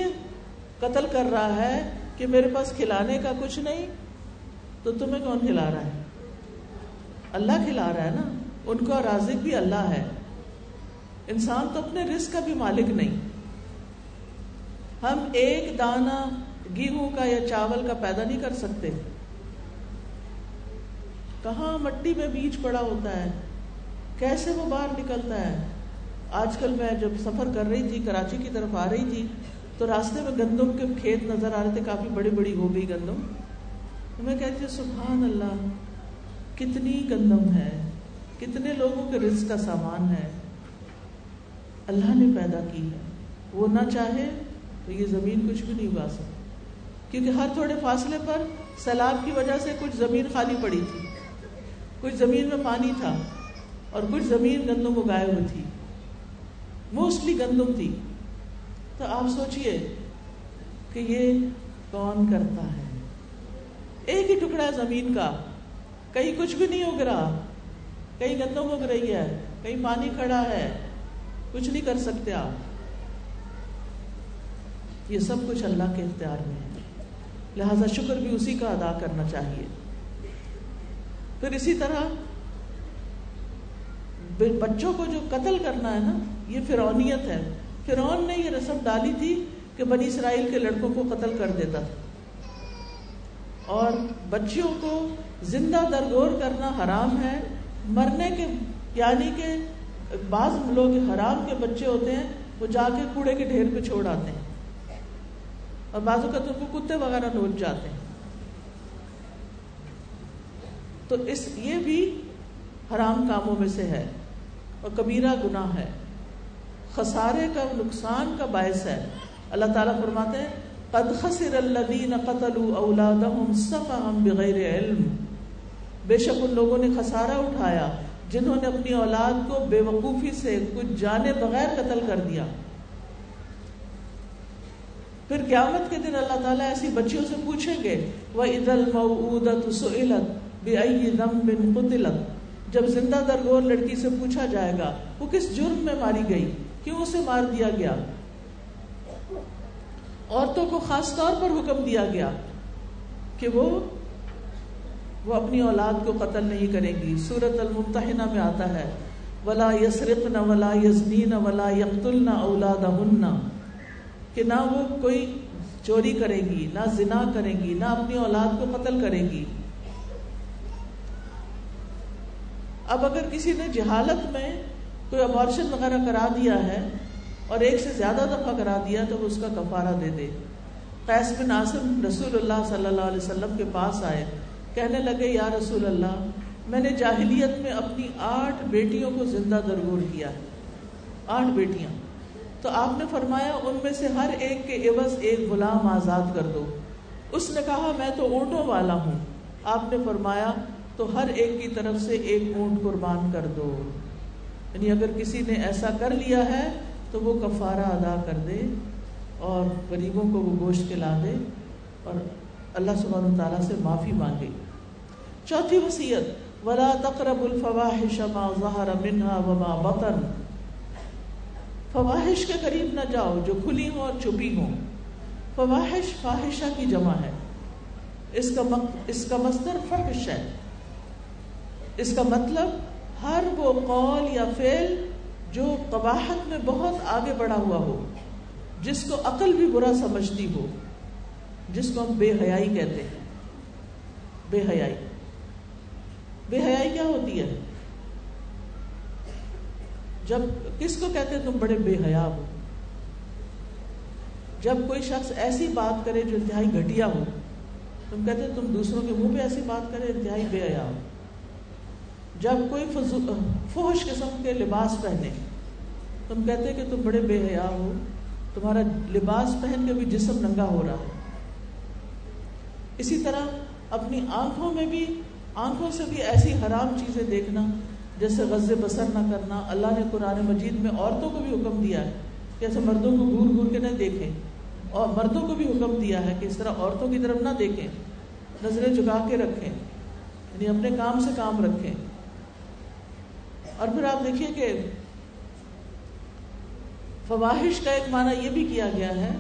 قتل کر رہا ہے کہ میرے پاس کھلانے کا کچھ نہیں، تو تمہیں کون کھلا رہا ہے؟ اللہ کھلا رہا ہے نا؟ ان کا رازق بھی اللہ ہے۔ انسان تو اپنے رزق کا بھی مالک نہیں۔ ہم ایک دانہ گیہوں کا یا چاول کا پیدا نہیں کر سکتے۔ کہاں مٹی میں بیج پڑا ہوتا ہے؟ کیسے وہ باہر نکلتا ہے؟ آج کل میں جب سفر کر رہی تھی، کراچی کی طرف آ رہی تھی تو راستے میں گندم کے کھیت نظر آ رہے تھے، کافی بڑی بڑی ہو گئی گندم۔ تو میں کہتی ہوں، سبحان اللہ، کتنی گندم ہے، کتنے لوگوں کے رزق کا سامان ہے۔ اللہ نے پیدا کی ہے۔ وہ نہ چاہے تو یہ زمین کچھ بھی نہیں اگا سکتی کیونکہ ہر تھوڑے فاصلے پر سیلاب کی وجہ سے کچھ زمین خالی پڑی تھی۔ کچھ زمین میں پانی تھا اور کچھ زمین گندم اگائے ہوئی تھی۔ موسٹلی گندم تھی۔ تو آپ سوچئے کہ یہ کون کرتا ہے؟ ایک ہی ٹکڑا زمین کا، کہیں کچھ بھی نہیں اگ رہا، کہیں گندم اگ رہی ہے، کہیں پانی کھڑا ہے، کچھ نہیں کر سکتے آپ۔ یہ سب کچھ اللہ کے اختیار میں ہے۔ لہذا شکر بھی اسی کا ادا کرنا چاہیے۔ پھر اسی طرح بچوں کو جو قتل کرنا ہے نا، یہ فرونیت ہے۔ فرعون نے یہ رسم ڈالی تھی کہ بنی اسرائیل کے لڑکوں کو قتل کر دیتا تھا۔ اور بچیوں کو زندہ درگور کرنا حرام ہے۔ مرنے کے یعنی کہ بعض لوگ حرام کے بچے ہوتے ہیں، وہ جا کے کوڑے کے ڈھیر پہ چھوڑ آتے ہیں۔ اور بعض اوقات ان کو کتے وغیرہ نوچ جاتے ہیں۔ تو اس یہ بھی حرام کاموں میں سے ہے اور کبیرہ گناہ ہے۔ خسارے کا نقصان کا باعث ہے۔ اللہ تعالیٰ فرماتے ہیں، قد خسر الذین قتلوا اولادهم صفهم بغیر علم۔ بے شک ان لوگوں نے خسارہ اٹھایا جنہوں نے اپنی اولاد کو بے وقوفی سے کچھ جانے بغیر قتل کر دیا۔ پھر قیامت کے دن اللہ تعالیٰ ایسی بچیوں سے پوچھیں گے وہ عید المعودت سئلت بأي ذنب جب زندہ درگور لڑکی سے پوچھا جائے گا، وہ کس جرم میں ماری گئی؟ کیوں اسے مار دیا گیا۔ عورتوں کو خاص طور پر حکم دیا گیا کہ وہ وہ اپنی اولاد کو قتل نہیں کریں گی۔ سورت الممتحنہ میں آتا ہے، ولا یسرق نہ ولا یزنی نہ ولا یقتل نہ اولاد کہ نہ وہ کوئی چوری کرے گی، نہ زنا کرے گی، نہ اپنی اولاد کو قتل کرے گی۔ اب اگر کسی نے جہالت میں کوئی ابارشن وغیرہ کرا دیا ہے اور ایک سے زیادہ دفعہ کرا دیا تو وہ اس کا کفارہ دے دے۔ قیس بن عاصم رسول اللہ صلی اللہ علیہ وسلم کے پاس آئے، کہنے لگے، یا رسول اللہ، میں نے جاہلیت میں اپنی آٹھ بیٹیوں کو زندہ درگور کیا آٹھ بیٹیاں۔ تو آپ نے فرمایا، ان میں سے ہر ایک کے عوض ایک غلام آزاد کر دو۔ اس نے کہا، میں تو اونٹوں والا ہوں۔ آپ نے فرمایا، تو ہر ایک کی طرف سے ایک اونٹ قربان کر دو۔ یعنی اگر کسی نے ایسا کر لیا ہے تو وہ کفارہ ادا کر دے اور غریبوں کو وہ گوشت کے لا دے اور اللہ سبحانہ تعالیٰ سے معافی مانگے۔ چوتھی وصیت، ولا تقرب الفواحش ما ظهر منها وما بطن۔ فواہش کے قریب نہ جاؤ جو کھلی ہوں اور چھپی ہوں۔ فواہش فاحشہ کی جمع ہے۔ اس کا اس کا مصدر فحش ہے۔ اس کا مطلب ہر وہ قول یا فعل جو قباحت میں بہت آگے بڑھا ہوا ہو، جس کو عقل بھی برا سمجھتی ہو، جس کو ہم بے حیائی کہتے ہیں۔ بے حیائی۔ بے حیائی کیا ہوتی ہے؟ جب کس کو کہتے تم بڑے بے حیا ہو؟ جب کوئی شخص ایسی بات کرے جو انتہائی گھٹیا ہو، تم کہتے تم دوسروں کے منہ پہ ایسی بات کرے انتہائی بے حیا ہو۔ جب کوئی فوش قسم کے لباس پہنے تم کہتے کہ تم بڑے بے حیا ہو، تمہارا لباس پہن کے بھی جسم ننگا ہو رہا ہے۔ اسی طرح اپنی آنکھوں میں بھی، آنکھوں سے بھی ایسی حرام چیزیں دیکھنا، جیسے غز بسر نہ کرنا، اللہ نے قرآن مجید میں عورتوں کو بھی حکم دیا ہے کہ ایسے مردوں کو گور گور کے نہ دیکھیں، اور مردوں کو بھی حکم دیا ہے کہ اس طرح عورتوں کی طرف نہ دیکھیں، نظریں جگا کے رکھیں یعنی اپنے کام سے کام رکھیں۔ اور پھر آپ دیکھیے کہ فواہش کا ایک معنی یہ بھی کیا گیا ہے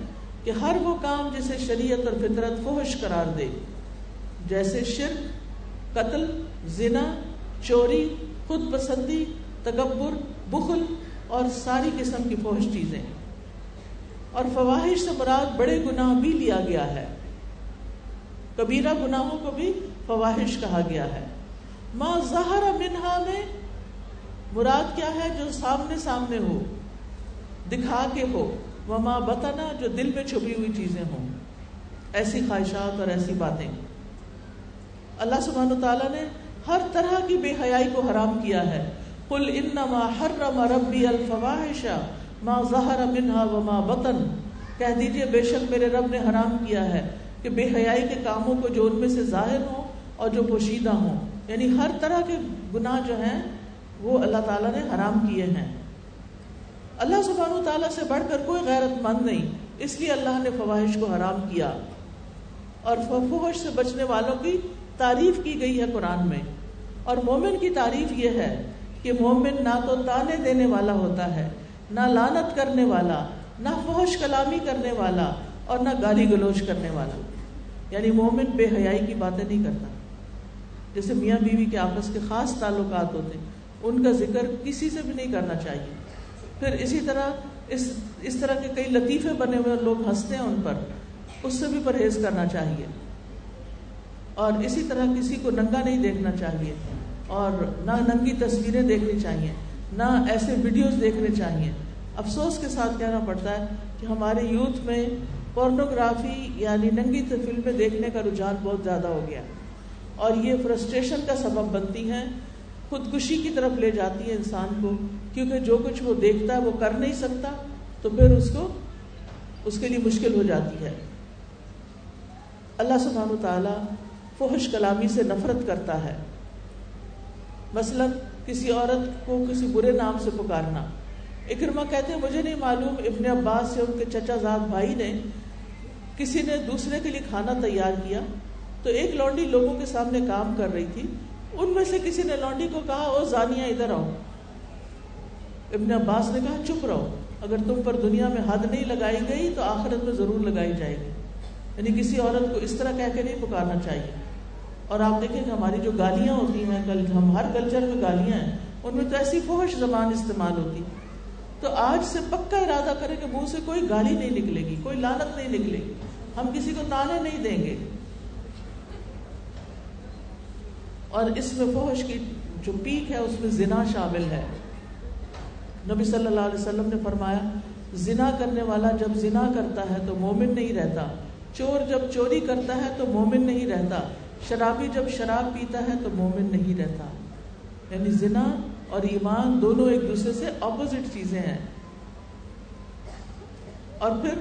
کہ ہر وہ کام جسے شریعت اور فطرت فوہش قرار دے، جیسے شرک، قتل، زنا، چوری، خود پسندی، تکبر، بخل اور ساری قسم کی فوہش چیزیں۔ اور فواہش سے مراد بڑے گناہ بھی لیا گیا ہے۔ کبیرہ گناہوں کو بھی فواہش کہا گیا ہے۔ ماں زہرا منہا میں مراد کیا ہے جو سامنے سامنے ہو، دکھا کے ہو وہ ماں بتانا جو دل میں چھپی ہوئی چیزیں ہوں۔ ایسی خواہشات اور ایسی باتیں۔ اللہ سبحانہ تعالیٰ نے ہر طرح کی بے حیائی کو حرام کیا ہے۔ قل انما حرم ربی الفواحش ما ظہر منها وما بطن۔ کہہ دیجیے، بے شک میرے رب نے حرام کیا ہے کہ بے حیائی کے کاموں کو جو ان میں سے ظاہر ہوں اور جو پوشیدہ ہوں۔ یعنی ہر طرح کے گناہ جو ہیں وہ اللہ تعالیٰ نے حرام کیے ہیں۔ اللہ سبحانہ تعالیٰ سے بڑھ کر کوئی غیرت مند نہیں، اس لیے اللہ نے فواہش کو حرام کیا۔ اور فوہش سے بچنے والوں کی تعریف کی گئی ہے قرآن میں۔ اور مومن کی تعریف یہ ہے کہ مومن نہ تو تانے دینے والا ہوتا ہے، نہ لانت کرنے والا، نہ فوش کلامی کرنے والا اور نہ گالی گلوچ کرنے والا۔ یعنی مومن بے حیائی کی باتیں نہیں کرتا۔ جیسے میاں بیوی کے آپس کے خاص تعلقات ہوتے ہیں۔ ان کا ذکر کسی سے بھی نہیں کرنا چاہیے۔ پھر اسی طرح اس اس طرح کے کئی لطیفے بنے ہوئے لوگ ہنستے ہیں ان پر، اس سے بھی پرہیز کرنا چاہیے۔ اور اسی طرح کسی کو ننگا نہیں دیکھنا چاہیے، اور نہ ننگی تصویریں دیکھنی چاہیے، نہ ایسے ویڈیوز دیکھنے چاہیے۔ افسوس کے ساتھ کہنا پڑتا ہے کہ ہمارے یوتھ میں پورنوگرافی یعنی ننگی فلمیں دیکھنے کا رجحان بہت زیادہ ہو گیا۔ اور یہ فرسٹریشن کا سبب بنتی ہیں۔ خودکشی کی طرف لے جاتی ہے انسان کو، کیونکہ جو کچھ وہ دیکھتا ہے، وہ کر نہیں سکتا، تو پھر اس کو، اس کے لیے مشکل ہو جاتی ہے۔ اللہ سبحانہ و تعالیٰ فحش کلامی سے نفرت کرتا ہے۔ مثلا کسی عورت کو کسی برے نام سے پکارنا۔ اکرما کہتے ہیں، مجھے نہیں معلوم ابن عباس سے ان کے چچا زاد بھائی نے کسی نے دوسرے کے لیے کھانا تیار کیا، تو ایک لونڈی لوگوں کے سامنے کام کر رہی تھی۔ ان میں سے کسی نے لونڈی کو کہا، او زانیہ، ادھر آؤ۔ ابن عباس نے کہا، چپ رہو۔ اگر تم پر دنیا میں حد نہیں لگائی گئی، تو آخرت میں ضرور لگائی جائے گی۔ یعنی کسی عورت کو اس طرح کہہ کے نہیں پکارنا چاہیے۔ اور آپ دیکھیں کہ ہماری جو گالیاں ہوتی ہیں، کل ہم ہر کلچر میں گالیاں ہیں، ان میں تو ایسی فوش زبان استعمال ہوتی۔ تو آج سے پکا ارادہ کریں کہ منہ سے کوئی گالی نہیں نکلے گی، کوئی لانت نہیں نکلے گی۔ ہم کسی کو تانے نہیں دیں گے۔ اور اس میں فوش کی جو پیک ہے، اس میں زنا شامل ہے۔ نبی صلی اللہ علیہ وسلم نے فرمایا، زنا کرنے والا جب زنا کرتا ہے تو مومن نہیں رہتا۔ چور جب چوری کرتا ہے تو مومن نہیں رہتا۔ شرابی جب شراب پیتا ہے تو مومن نہیں رہتا۔ یعنی زنا اور ایمان دونوں ایک دوسرے سے اپوزٹ چیزیں ہیں۔ اور پھر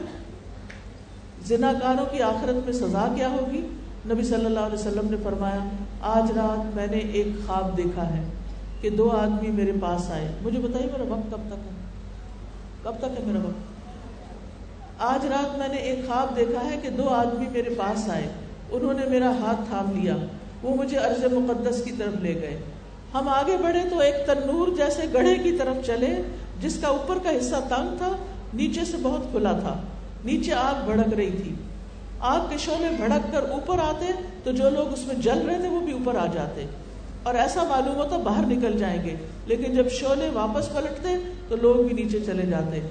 زنا کاروں کی آخرت میں سزا کیا ہوگی؟ نبی صلی اللہ علیہ وسلم نے فرمایا آج رات میں نے ایک خواب دیکھا ہے کہ دو آدمی میرے پاس آئے۔ مجھے بتائیے میرا وقت کب تک ہے؟ کب تک ہے میرا وقت؟ آج رات میں نے ایک خواب دیکھا ہے کہ دو آدمی میرے پاس آئے۔ انہوں نے میرا ہاتھ تھام لیا۔ وہ مجھے عرض مقدس کی طرف لے گئے۔ ہم آگے بڑھے تو ایک تنور جیسے گڑھے کی طرف چلے، جس کا اوپر کا حصہ تنگ تھا، نیچے سے بہت کھلا تھا۔ نیچے آگ بھڑک رہی تھی۔ آگ کے شعلے بھڑک کر اوپر آتے تو جو لوگ اس میں جل رہے تھے وہ بھی اوپر آ جاتے۔ اور ایسا معلوم ہوتا باہر نکل جائیں گے، لیکن جب شعلے واپس پلٹتے تو لوگ بھی نیچے چلے جاتے۔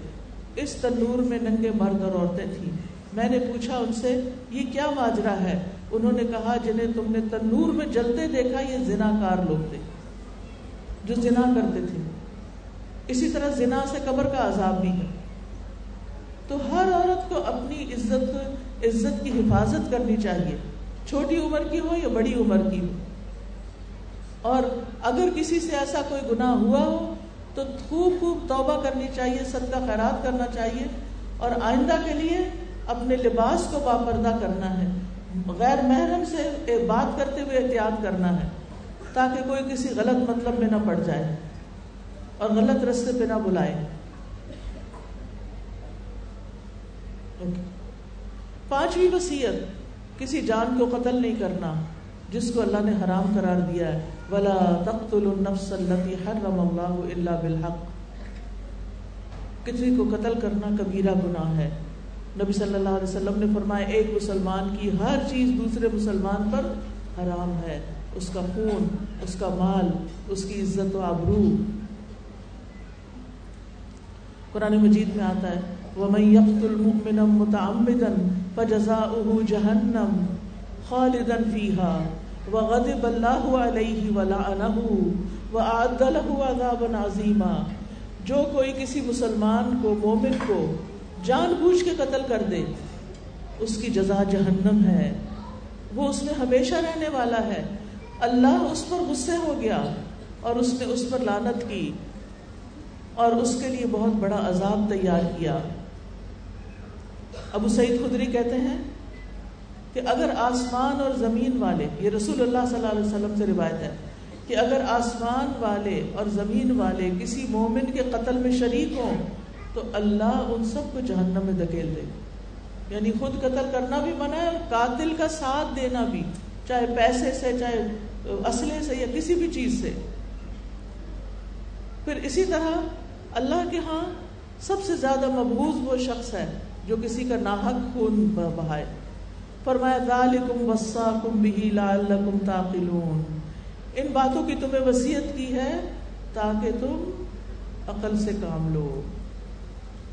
اس تندور میں ننگے مرد اور عورتیں تھیں۔ میں نے پوچھا ان سے، یہ کیا ماجرا ہے؟ انہوں نے کہا، جنہیں تم نے تندور میں جلتے دیکھا، یہ زنا کار لوگ تھے۔ جو زنا کرتے تھے۔ اسی طرح زنا سے قبر کا عذاب بھی ہے۔ تو ہر عورت کو اپنی عزت عزت کی حفاظت کرنی چاہیے۔ چھوٹی عمر کی ہو یا بڑی عمر کی ہو۔ اور اگر کسی سے ایسا کوئی گناہ ہوا ہو، تو خوب خوب توبہ کرنی چاہیے، صدقہ خیرات کرنا چاہیے۔ اور آئندہ کے لیے اپنے لباس کو باپردہ کرنا ہے۔ غیر محرم سے بات کرتے ہوئے احتیاط کرنا ہے، تاکہ کوئی کسی غلط مطلب میں نہ پڑ جائے اور غلط رستے پہ نہ بلائے۔ پانچویں وسیعت، کسی جان کو قتل نہیں کرنا، جس کو اللہ نے حرام قرار دیا ہے۔ ولا تقتل النفس التي حرم الله الا بالحق۔ کسی کو قتل کرنا کبیرہ گناہ ہے۔ نبی صلی اللہ علیہ وسلم نے فرمایا، ایک مسلمان کی ہر چیز دوسرے مسلمان پر حرام ہے۔ اس کا خون، اس کا مال، اس کی عزت و آبرو۔ قرآن مجید میں آتا ہے، وَمَن يَقْتُلْ مُؤْمِنًا مُتَعَمِّدًا فَجَزَاؤُهُ جَهَنَّمْ خَالِدًا فِيهَا وَغَضِبَ اللَّهُ عَلَيْهِ وَلَعَنَهُ وَأَعَدَّ لَهُ عَذَابًا عَظِيمًا۔ جو کوئی کسی مسلمان کو، مومن کو جان بوجھ کے قتل کر دے، اس کی جزا جہنم ہے۔ وہ اس میں ہمیشہ رہنے والا ہے۔ اللہ اس پر غصے ہو گیا اور اس نے اس پر لانت کی اور اس کے لیے بہت بڑا عذاب تیار کیا۔ ابو سعید خدری کہتے ہیں کہ اگر آسمان اور زمین والے، یہ رسول اللہ صلی اللہ علیہ وسلم سے روایت ہے، کہ اگر آسمان والے اور زمین والے کسی مومن کے قتل میں شریک ہوں، تو اللہ ان سب کو جہنم میں دھکیل دے۔ یعنی خود قتل کرنا بھی منع ہے اور قاتل کا ساتھ دینا بھی، چاہے پیسے سے، چاہے اسلحے سے یا کسی بھی چیز سے۔ پھر اسی طرح اللہ کے ہاں سب سے زیادہ مبوض وہ شخص ہے جو کسی کا ناحق خون بہائے۔ فرمایا، ذالکم وصاکم بہی لعلکم تعقلون ان باتوں کی تمہیں وصیت کی ہے تاکہ تم عقل سے کام لو۔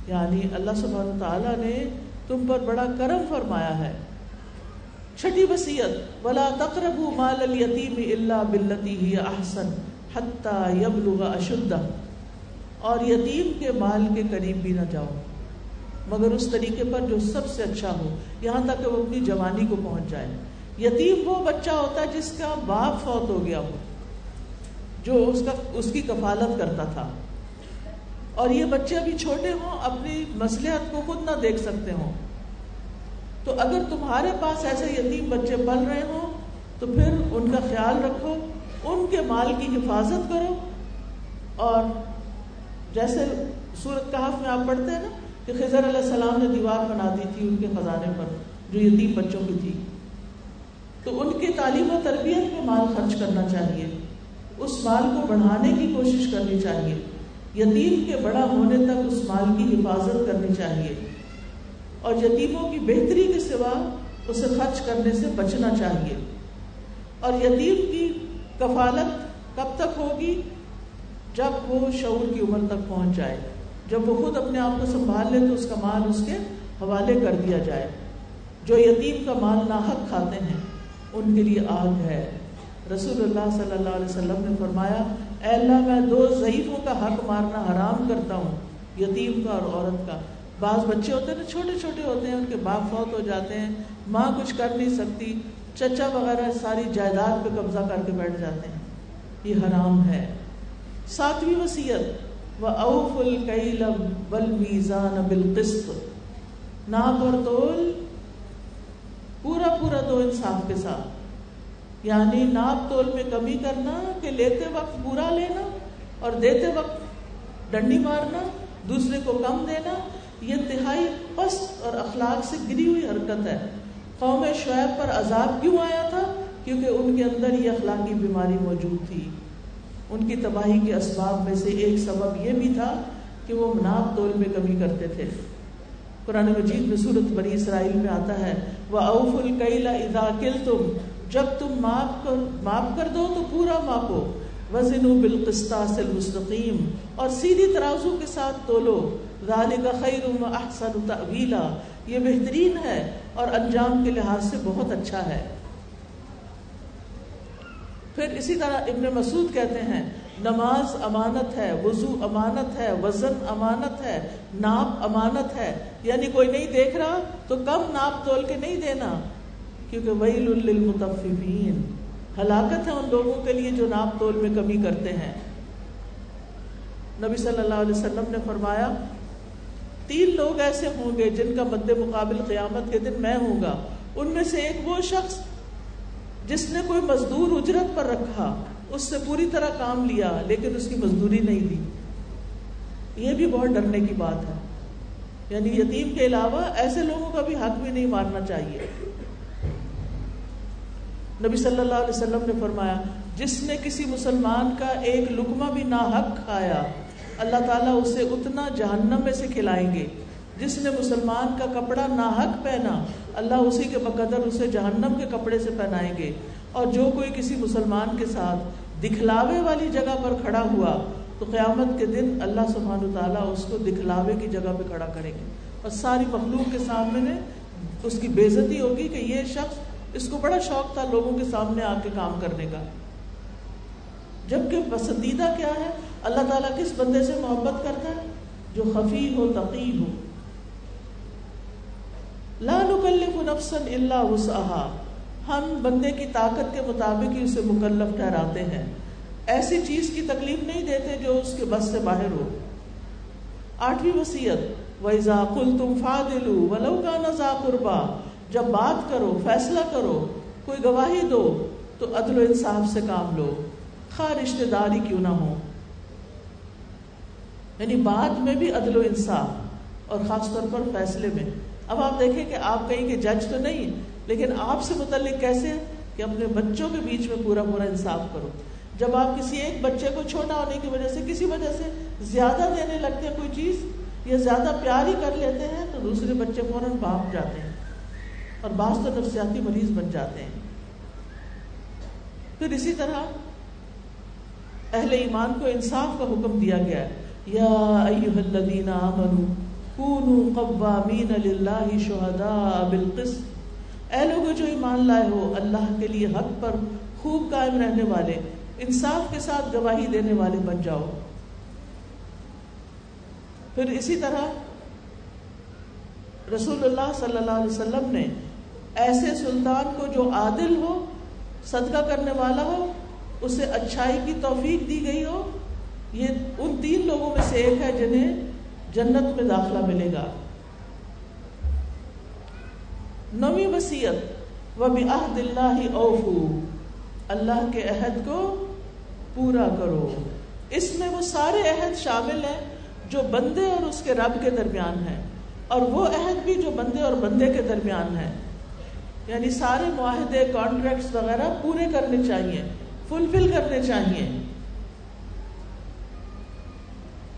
یعنی اللہ سبحانہ تعالیٰ نے تم پر بڑا کرم فرمایا ہے۔ چھٹی وسیعت ولا تقرب مال الیتیم الا باللتی ہی احسن حتی یبلغ اشدہ۔ اور یتیم کے مال کے قریب بھی نہ جاؤ۔ مگر اس طریقے پر جو سب سے اچھا ہو، یہاں تک کہ وہ اپنی جوانی کو پہنچ جائے۔ یتیم وہ بچہ ہوتا ہے جس کا باپ فوت ہو گیا ہو، جو اس کا، اس کی کفالت کرتا تھا۔ اور یہ بچے ابھی چھوٹے ہوں، اپنی مسلحت کو خود نہ دیکھ سکتے ہوں۔ تو اگر تمہارے پاس ایسے یتیم بچے پل رہے ہوں، تو پھر ان کا خیال رکھو، ان کے مال کی حفاظت کرو۔ اور جیسے سورت کہاف میں آپ پڑھتے ہیں نا کہ خضر علیہ السلام نے دیوار بنا دی تھی ان کے خزانے پر، جو یتیم بچوں کی تھی۔ تو ان کی تعلیم و تربیت میں مال خرچ کرنا چاہیے۔ اس مال کو بڑھانے کی کوشش کرنی چاہیے۔ یتیم کے بڑا ہونے تک اس مال کی حفاظت کرنی چاہیے۔ اور یتیموں کی بہتری کے سوا اسے خرچ کرنے سے بچنا چاہیے۔ اور یتیم کی کفالت کب تک ہوگی؟ جب وہ شعور کی عمر تک پہنچ جائے۔ جب وہ خود اپنے آپ کو سنبھال لے تو اس کا مال اس کے حوالے کر دیا جائے۔ جو یتیم کا مال ناحق کھاتے ہیں ان کے لیے آگ ہے۔ رسول اللہ صلی اللہ علیہ وسلم نے فرمایا، اے اللہ، میں دو ضعیفوں کا حق مارنا حرام کرتا ہوں، یتیم کا اور عورت کا۔ بعض بچے ہوتے ہیں نا، چھوٹے چھوٹے ہوتے ہیں، ان کے باپ فوت ہو جاتے ہیں، ماں کچھ کر نہیں سکتی، چچا وغیرہ ساری جائیداد پہ قبضہ کر کے بیٹھ جاتے ہیں۔ یہ حرام ہے۔ ساتویں وسیعت اوف الکیلم بل میزان بالقسط۔ ناپ اور تول، پورا پورا دو انصاف کے ساتھ۔ یعنی ناپ تول میں کمی کرنا کہ لیتے وقت برا لینا اور دیتے وقت ڈنڈی مارنا، دوسرے کو کم دینا، یہ تہائی پست اور اخلاق سے گری ہوئی حرکت ہے۔ قوم شعیب پر عذاب کیوں آیا تھا؟ کیونکہ ان کے اندر یہ اخلاقی بیماری موجود تھی۔ ان کی تباہی کے اسباب میں سے ایک سبب یہ بھی تھا کہ وہ ناپ تول میں کمی کرتے تھے۔ قرآن مجید میں صورت بنی اسرائیل میں آتا ہے وہ اوف القیلا ادا کل تم جب تم معاف کر معاف کر دو تو پورا ماپو۔ وزن بالقسطاس المستقیم اور سیدھی ترازو کے ساتھ تولو۔ ذالک خیر و احسن تعویلا یہ بہترین ہے اور انجام کے لحاظ سے بہت اچھا ہے۔ پھر اسی طرح ابن مسعود کہتے ہیں، نماز امانت ہے، وضو امانت ہے، وزن امانت ہے، ناپ امانت ہے۔ یعنی کوئی نہیں دیکھ رہا تو کم ناپ تول کے نہیں دینا، کیونکہ ویل للمطففین ہلاکت ہے ان لوگوں کے لیے جو ناپ تول میں کمی کرتے ہیں۔ نبی صلی اللہ علیہ وسلم نے فرمایا، تین لوگ ایسے ہوں گے جن کا مد مقابل قیامت کے دن میں ہوں گا۔ ان میں سے ایک وہ شخص جس نے کوئی مزدور اجرت پر رکھا، اس سے پوری طرح کام لیا، لیکن اس کی مزدوری نہیں دی۔ یہ بھی بہت ڈرنے کی بات ہے۔ یعنی یتیم کے علاوہ ایسے لوگوں کا بھی حق بھی نہیں مارنا چاہیے۔ نبی صلی اللہ علیہ وسلم نے فرمایا، جس نے کسی مسلمان کا ایک لکمہ بھی نہ حق کھایا، اللہ تعالیٰ اسے اتنا جہنم میں سے کھلائیں گے۔ جس نے مسلمان کا کپڑا ناحق پہنا، اللہ اسی کے بقدر اسے جہنم کے کپڑے سے پہنائیں گے۔ اور جو کوئی کسی مسلمان کے ساتھ دکھلاوے والی جگہ پر کھڑا ہوا، تو قیامت کے دن اللہ سبحانہ تعالیٰ اس کو دکھلاوے کی جگہ پہ کھڑا کریں گے۔ اور ساری مخلوق کے سامنے اس کی بےزتی ہوگی کہ یہ شخص، اس کو بڑا شوق تھا لوگوں کے سامنے آ کے کام کرنے کا۔ جبکہ پسندیدہ کیا ہے؟ اللہ تعالیٰ کس بندے سے محبت کرتا ہے؟ جو خفی ہو، تقی ہو۔ لا نکلف نفسا الا وسعها ہم بندے کی طاقت کے مطابق ہی اسے مکلف ٹھہراتے ہیں۔ ایسی چیز کی تکلیف نہیں دیتے جو اس کے بس سے باہر ہو۔ آٹھویں وسیعت وَإِذَا قُلْتُمْ فَعْدِلُوا وَلَوْ كَانَ ذَا قُرْبَى۔ جب بات کرو، فیصلہ کرو، کوئی گواہی دو، تو عدل و انصاف سے کام لو۔ خواہ رشتہ داری کیوں نہ ہو یعنی بات میں بھی عدل و انصاف اور خاص طور پر فیصلے میں۔ اب آپ دیکھیں کہ آپ کہیں کہ جج تو نہیں، لیکن آپ سے متعلق کیسے کہ اپنے بچوں کے بیچ میں پورا پورا انصاف کرو؟ جب آپ کسی ایک بچے کو چھوٹا ہونے کی وجہ سے، کسی وجہ سے زیادہ دینے لگتے ہیں کوئی چیز یا زیادہ پیار ہی کر لیتے ہیں، تو دوسرے بچے فوراً باپ جاتے ہیں اور بعض تو نفسیاتی مریض بن جاتے ہیں۔ پھر اسی طرح اہل ایمان کو انصاف کا حکم دیا گیا ہے۔ یا ایوہ الذین آمنوا کونوا قوامین للہ شہداء بالقسط۔ اے لوگوں جو ایمان لائے ہو، اللہ کے لیے حق پر خوب قائم رہنے والے، انصاف کے ساتھ گواہی دینے والے بن جاؤ۔ پھر اسی طرح رسول اللہ صلی اللہ علیہ وسلم نے ایسے سلطان کو جو عادل ہو، صدقہ کرنے والا ہو، اسے اچھائی کی توفیق دی گئی ہو، یہ ان تین لوگوں میں سے ایک ہے جنہیں جنت میں داخلہ ملے گا۔ نوی وسیعت و بھی اللہ اوفو، اللہ کے عہد کو پورا کرو۔ اس میں وہ سارے عہد شامل ہیں جو بندے اور اس کے رب کے درمیان ہیں، اور وہ عہد بھی جو بندے اور بندے کے درمیان ہیں۔ یعنی سارے معاہدے کانٹریکٹس وغیرہ پورے کرنے چاہیے فلفل کرنے چاہیے۔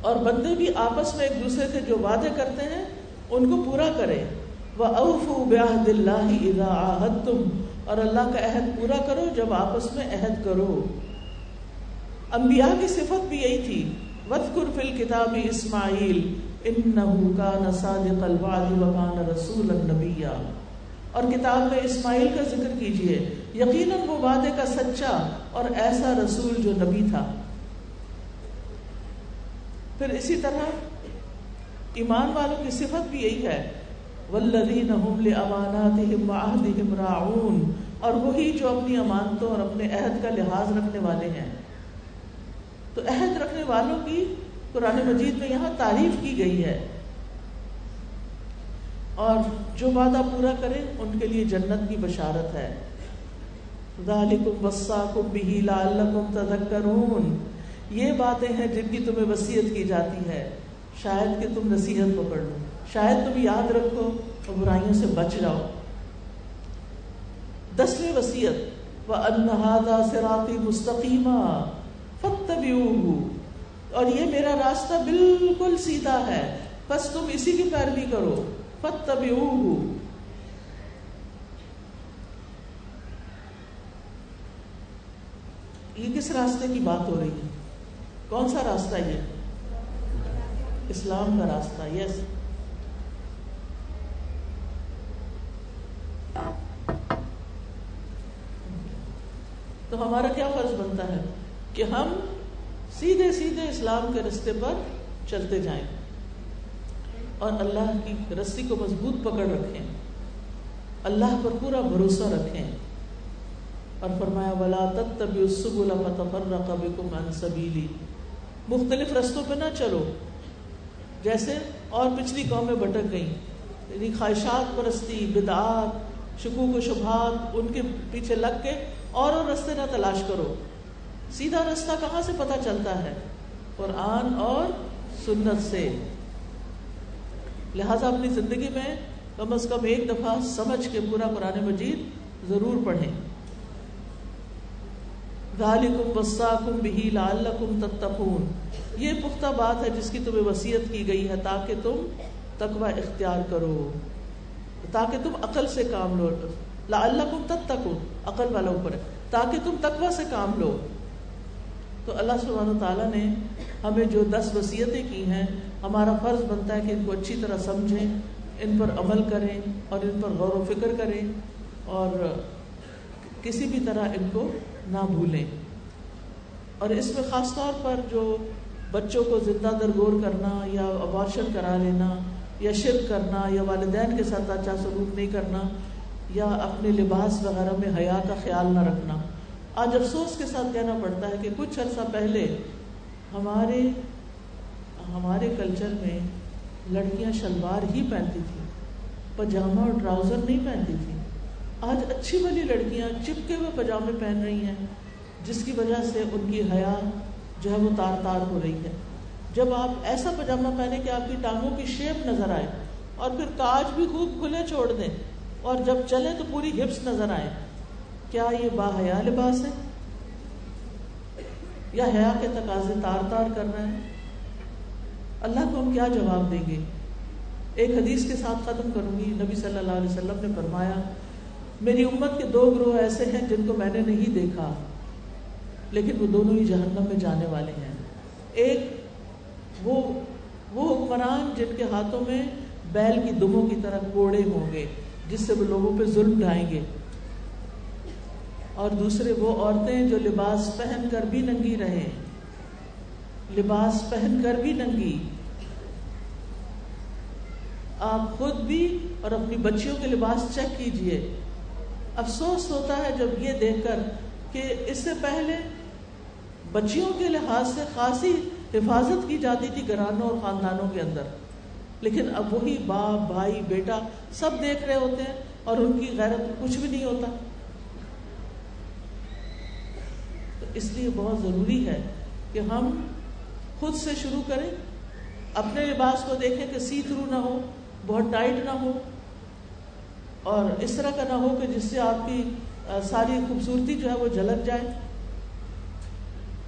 اور بندے بھی آپس میں ایک دوسرے سے جو وعدے کرتے ہیں، ان کو پورا کرے وہ اوف بیاہد اللہ اذا تم اور اللہ کا عہد پورا کرو جب آپس میں عہد کرو۔ انبیاء کی صفت بھی یہی تھی۔ وَذْكُرْ فِي الْكِتَابِ اسماعیل اِنَّهُ كَانَ صَادِقَ الْوَعْدِ وَكَانَ رَسُولًا نَبِيًّا۔ اور کتاب میں اسماعیل کا ذکر کیجیے۔ یقیناً وہ وعدے کا سچا اور ایسا رسول جو نبی تھا۔ پھر اسی طرح ایمان والوں کی صفت بھی یہی ہے والذین هم لاماناتهم وعهدهم راعون اور وہی جو اپنی امانتوں اور اپنے عہد کا لحاظ رکھنے والے ہیں۔ تو عہد رکھنے والوں کی قرآن مجید میں یہاں تعریف کی گئی ہے۔ اور جو وعدہ پورا کرے ان کے لیے جنت کی بشارت ہے۔ ذالکم وصاکم به لعلکم تذکرون یہ باتیں ہیں جن کی تمہیں وسیعت کی جاتی ہے۔ شاید کہ تم نصیحت پکڑ لو۔ شاید تم یاد رکھو اور برائیوں سے بچ جاؤ۔ دسویں وسیعت وہ انہادا سراتی مستقیمہ اور یہ میرا راستہ بالکل سیدھا ہے۔ بس تم اسی کی پیروی کرو۔ پت یہ کس راستے کی بات ہو رہی ہے؟ کون سا راستہ یہ؟ اسلام کا راستہ یس تو ہمارا کیا فرض بنتا ہے؟ کہ ہم سیدھے سیدھے اسلام کے رستے پر چلتے جائیں اور اللہ کی رسی کو مضبوط پکڑ رکھیں، اللہ پر پورا بھروسہ رکھیں۔ اور فرمایا، ولا سبیلی مختلف رستوں پہ نہ چلو۔ جیسے اور پچھلی قومیں بھٹک گئیں۔ یعنی خواہشات پرستی، بدعات، شکوک و شبہات ان کے پیچھے لگ کے اور اور رستے نہ تلاش کرو۔ سیدھا رستہ کہاں سے پتہ چلتا ہے؟ قرآن اور سنت سے۔ لہذا اپنی زندگی میں کم از کم ایک دفعہ سمجھ کے پورا قرآن مجید ضرور پڑھیں۔ ذالکم وصاکم بہی لعلکم تتقون۔ یہ پختہ بات ہے جس کی تمہیں وصیت کی گئی ہے تاکہ تم تقوی اختیار کرو۔ تاکہ تم عقل سے کام لو۔ لعلکم تتقون۔ عقل والا اوپر ہے۔ تاکہ تم تقوی سے کام لو۔ تو اللہ سبحانہ تعالیٰ نے ہمیں جو دس وصیتیں کی ہیں، ہمارا فرض بنتا ہے کہ ان کو اچھی طرح سمجھیں، ان پر عمل کریں اور ان پر غور و فکر کریں اور کسی بھی طرح ان کو نہ بھولیں۔ اور اس میں خاص طور پر جو بچوں کو زندہ درگور کرنا یا ابارشن کرا لینا یا شرک کرنا یا والدین کے ساتھ اچھا سلوک نہیں کرنا یا اپنے لباس وغیرہ میں حیا کا خیال نہ رکھنا۔ آج افسوس کے ساتھ کہنا پڑتا ہے کہ کچھ عرصہ پہلے ہمارے ہمارے کلچر میں لڑکیاں شلوار ہی پہنتی تھیں پاجامہ اور ٹراؤزر نہیں پہنتی تھیں۔ آج اچھی والی لڑکیاں چپکے ہوئے پاجامے پہن رہی ہیں، جس کی وجہ سے ان کی حیا جو ہے وہ تار تار ہو رہی ہے۔ جب آپ ایسا پاجامہ پہنے کہ آپ کی ٹانگوں کی شیپ نظر آئے اور پھر کاج بھی خوب کھلے چھوڑ دیں اور جب چلیں تو پوری ہپس نظر آئے۔ کیا یہ با حیا لباس ہے؟ یا حیا کے تقاضے تار تار کر رہے ہیں؟ اللہ کو ہم کیا جواب دیں گے؟ ایک حدیث کے ساتھ ختم کروں گی۔ نبی صلی اللہ علیہ وسلم نے فرمایا میری امت کے دو گروہ ایسے ہیں جن کو میں نے نہیں دیکھا، لیکن وہ دونوں ہی جہنم میں جانے والے ہیں۔ ایک وہ وہ حکمران جن کے ہاتھوں میں بیل کی دموں کی طرح کوڑے ہوں گے، جس سے وہ لوگوں پہ ظلم ڈھائیں گے۔ اور دوسرے وہ عورتیں جو لباس پہن کر بھی ننگی رہے لباس پہن کر بھی ننگی۔ آپ خود بھی اور اپنی بچیوں کے لباس چیک کیجیے۔ افسوس ہوتا ہے جب یہ دیکھ کر کہ اس سے پہلے بچیوں کے لحاظ سے خاصی حفاظت کی جاتی تھی گھرانوں اور خاندانوں کے اندر۔ لیکن اب وہی باپ، بھائی، بیٹا سب دیکھ رہے ہوتے ہیں اور ان کی غیرت کچھ بھی نہیں ہوتا۔ تو اس لیے بہت ضروری ہے کہ ہم خود سے شروع کریں، اپنے لباس کو دیکھیں کہ سی تھرو نہ ہو، بہت ٹائٹ نہ ہو اور اس طرح کا نہ ہو کہ جس سے آپ کی ساری خوبصورتی جو ہے وہ جھلک جائے۔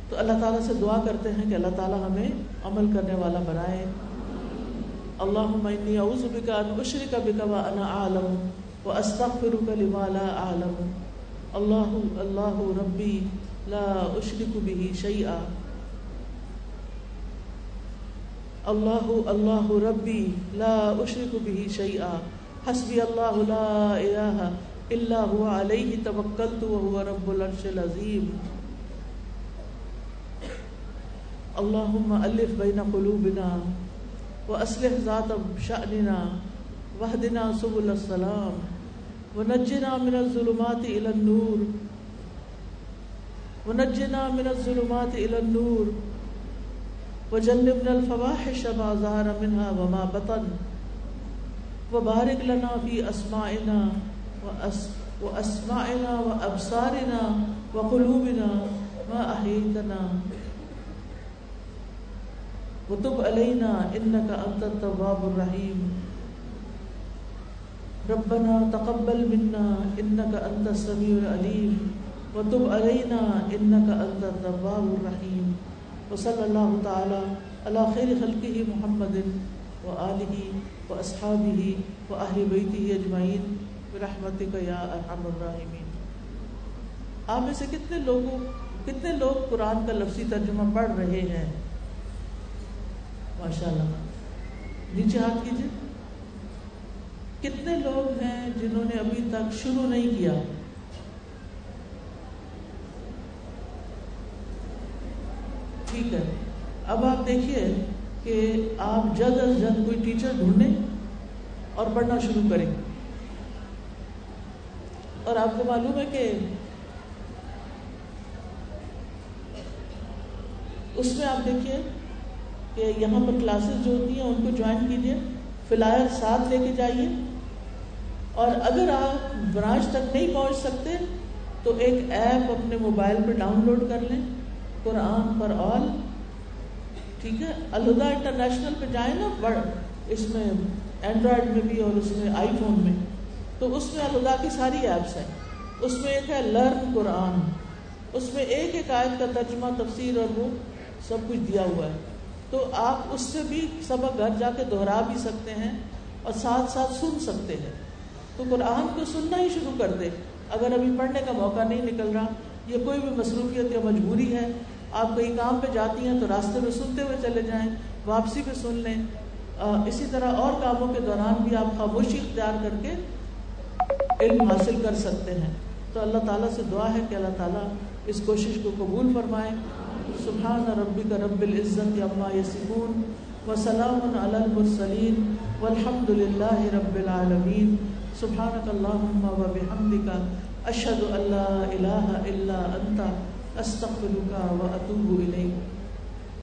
تو اللہ تعالیٰ سے دعا کرتے ہیں کہ اللہ تعالیٰ ہمیں عمل کرنے والا بنائے۔ اللہ اعوذ بک ان اشرک بک وانا اعلم واستغفرک لما لا اعلم۔ اللہ اللہ ربی لا اشرک به شیئا۔ اللہ اللہ ربی لا اشرک به شیئا۔ حسبی اللہ لا الہ الا هو علیہ توکلت وهو رب العرش العظیم۔ اللهم الف بین قلوبنا واصلح ذات شأننا واهدنا سبل السلام ونجنا من الظلمات الى النور۔ ونجنا من الظلمات الى النور۔ وجنبنا الفواحش ما ظهر منها وما بطن۔ وبارك لنا في اسماعنا و اسماعنا و واسماعنا وابصارنا وقلوبنا ما احييتنا وتب علينا انك انت التواب الرحيم ربنا تقبل منا انك انت السميع العليم وتب علينا انك انت التواب الرحيم وصلی اللہ تعالی علی خیر خلقہ محمد و آلہ و اصحابہ و اہل بیتہ اجمعین برحمتک یا ارحم الراحمین آپ میں سے کتنے لوگوں کتنے لوگ قرآن کا لفظی ترجمہ پڑھ رہے ہیں؟ ماشاء اللہ نیچے ہاتھ کیجیے. کتنے لوگ ہیں جنہوں نے ابھی تک شروع نہیں کیا؟ ٹھیک ہے. اب آپ دیکھیے کہ آپ جلد از جلد کوئی ٹیچر ڈھونڈیں اور پڑھنا شروع کریں۔ اور آپ کو معلوم ہے کہ اس میں آپ دیکھیے کہ یہاں پر کلاسز جو ہوتی ہیں ان کو جوائن کیجیے فلائر ساتھ لے کے جائیے۔ اور اگر آپ برانچ تک نہیں پہنچ سکتے، تو ایک ایپ اپنے موبائل پہ ڈاؤن لوڈ کر لیں، قرآن پر آل ٹھیک ہے؟ الہدا انٹرنیشنل پہ جائیں نا، بڑھ، اس میں اینڈرائڈ میں بھی اور اس میں آئی فون میں۔ تو اس میں الہدا کی ساری ایپس ہیں۔ اس میں ایک ہے لرن قرآن اس میں ایک ایک آیت کا ترجمہ، تفسیر اور وہ سب کچھ دیا ہوا ہے۔ تو آپ اس سے بھی سبق گھر جا کے دہرا بھی سکتے ہیں اور ساتھ ساتھ سن سکتے ہیں۔ تو قرآن کو سننا ہی شروع کر دے۔ اگر ابھی پڑھنے کا موقع نہیں نکل رہا یا کوئی بھی مصروفیت یا مجبوری ہے آپ کہیں کام پہ جاتی ہیں تو راستے میں سنتے ہوئے چلے جائیں، واپسی پہ سن لیں۔ اسی طرح اور کاموں کے دوران بھی آپ خاموشی اختیار کر کے علم حاصل کر سکتے ہیں۔ تو اللہ تعالیٰ سے دعا ہے کہ اللہ تعالیٰ اس کوشش کو قبول فرمائے۔ سبحان ربک رب العزت عما یسفون وسلام علی المرسلین والحمد للہ رب العالمین۔ سبحانک اللہم و بحمدک، اشہد ان لا الہ الا انت۔ استغفرک و اتوب الیک.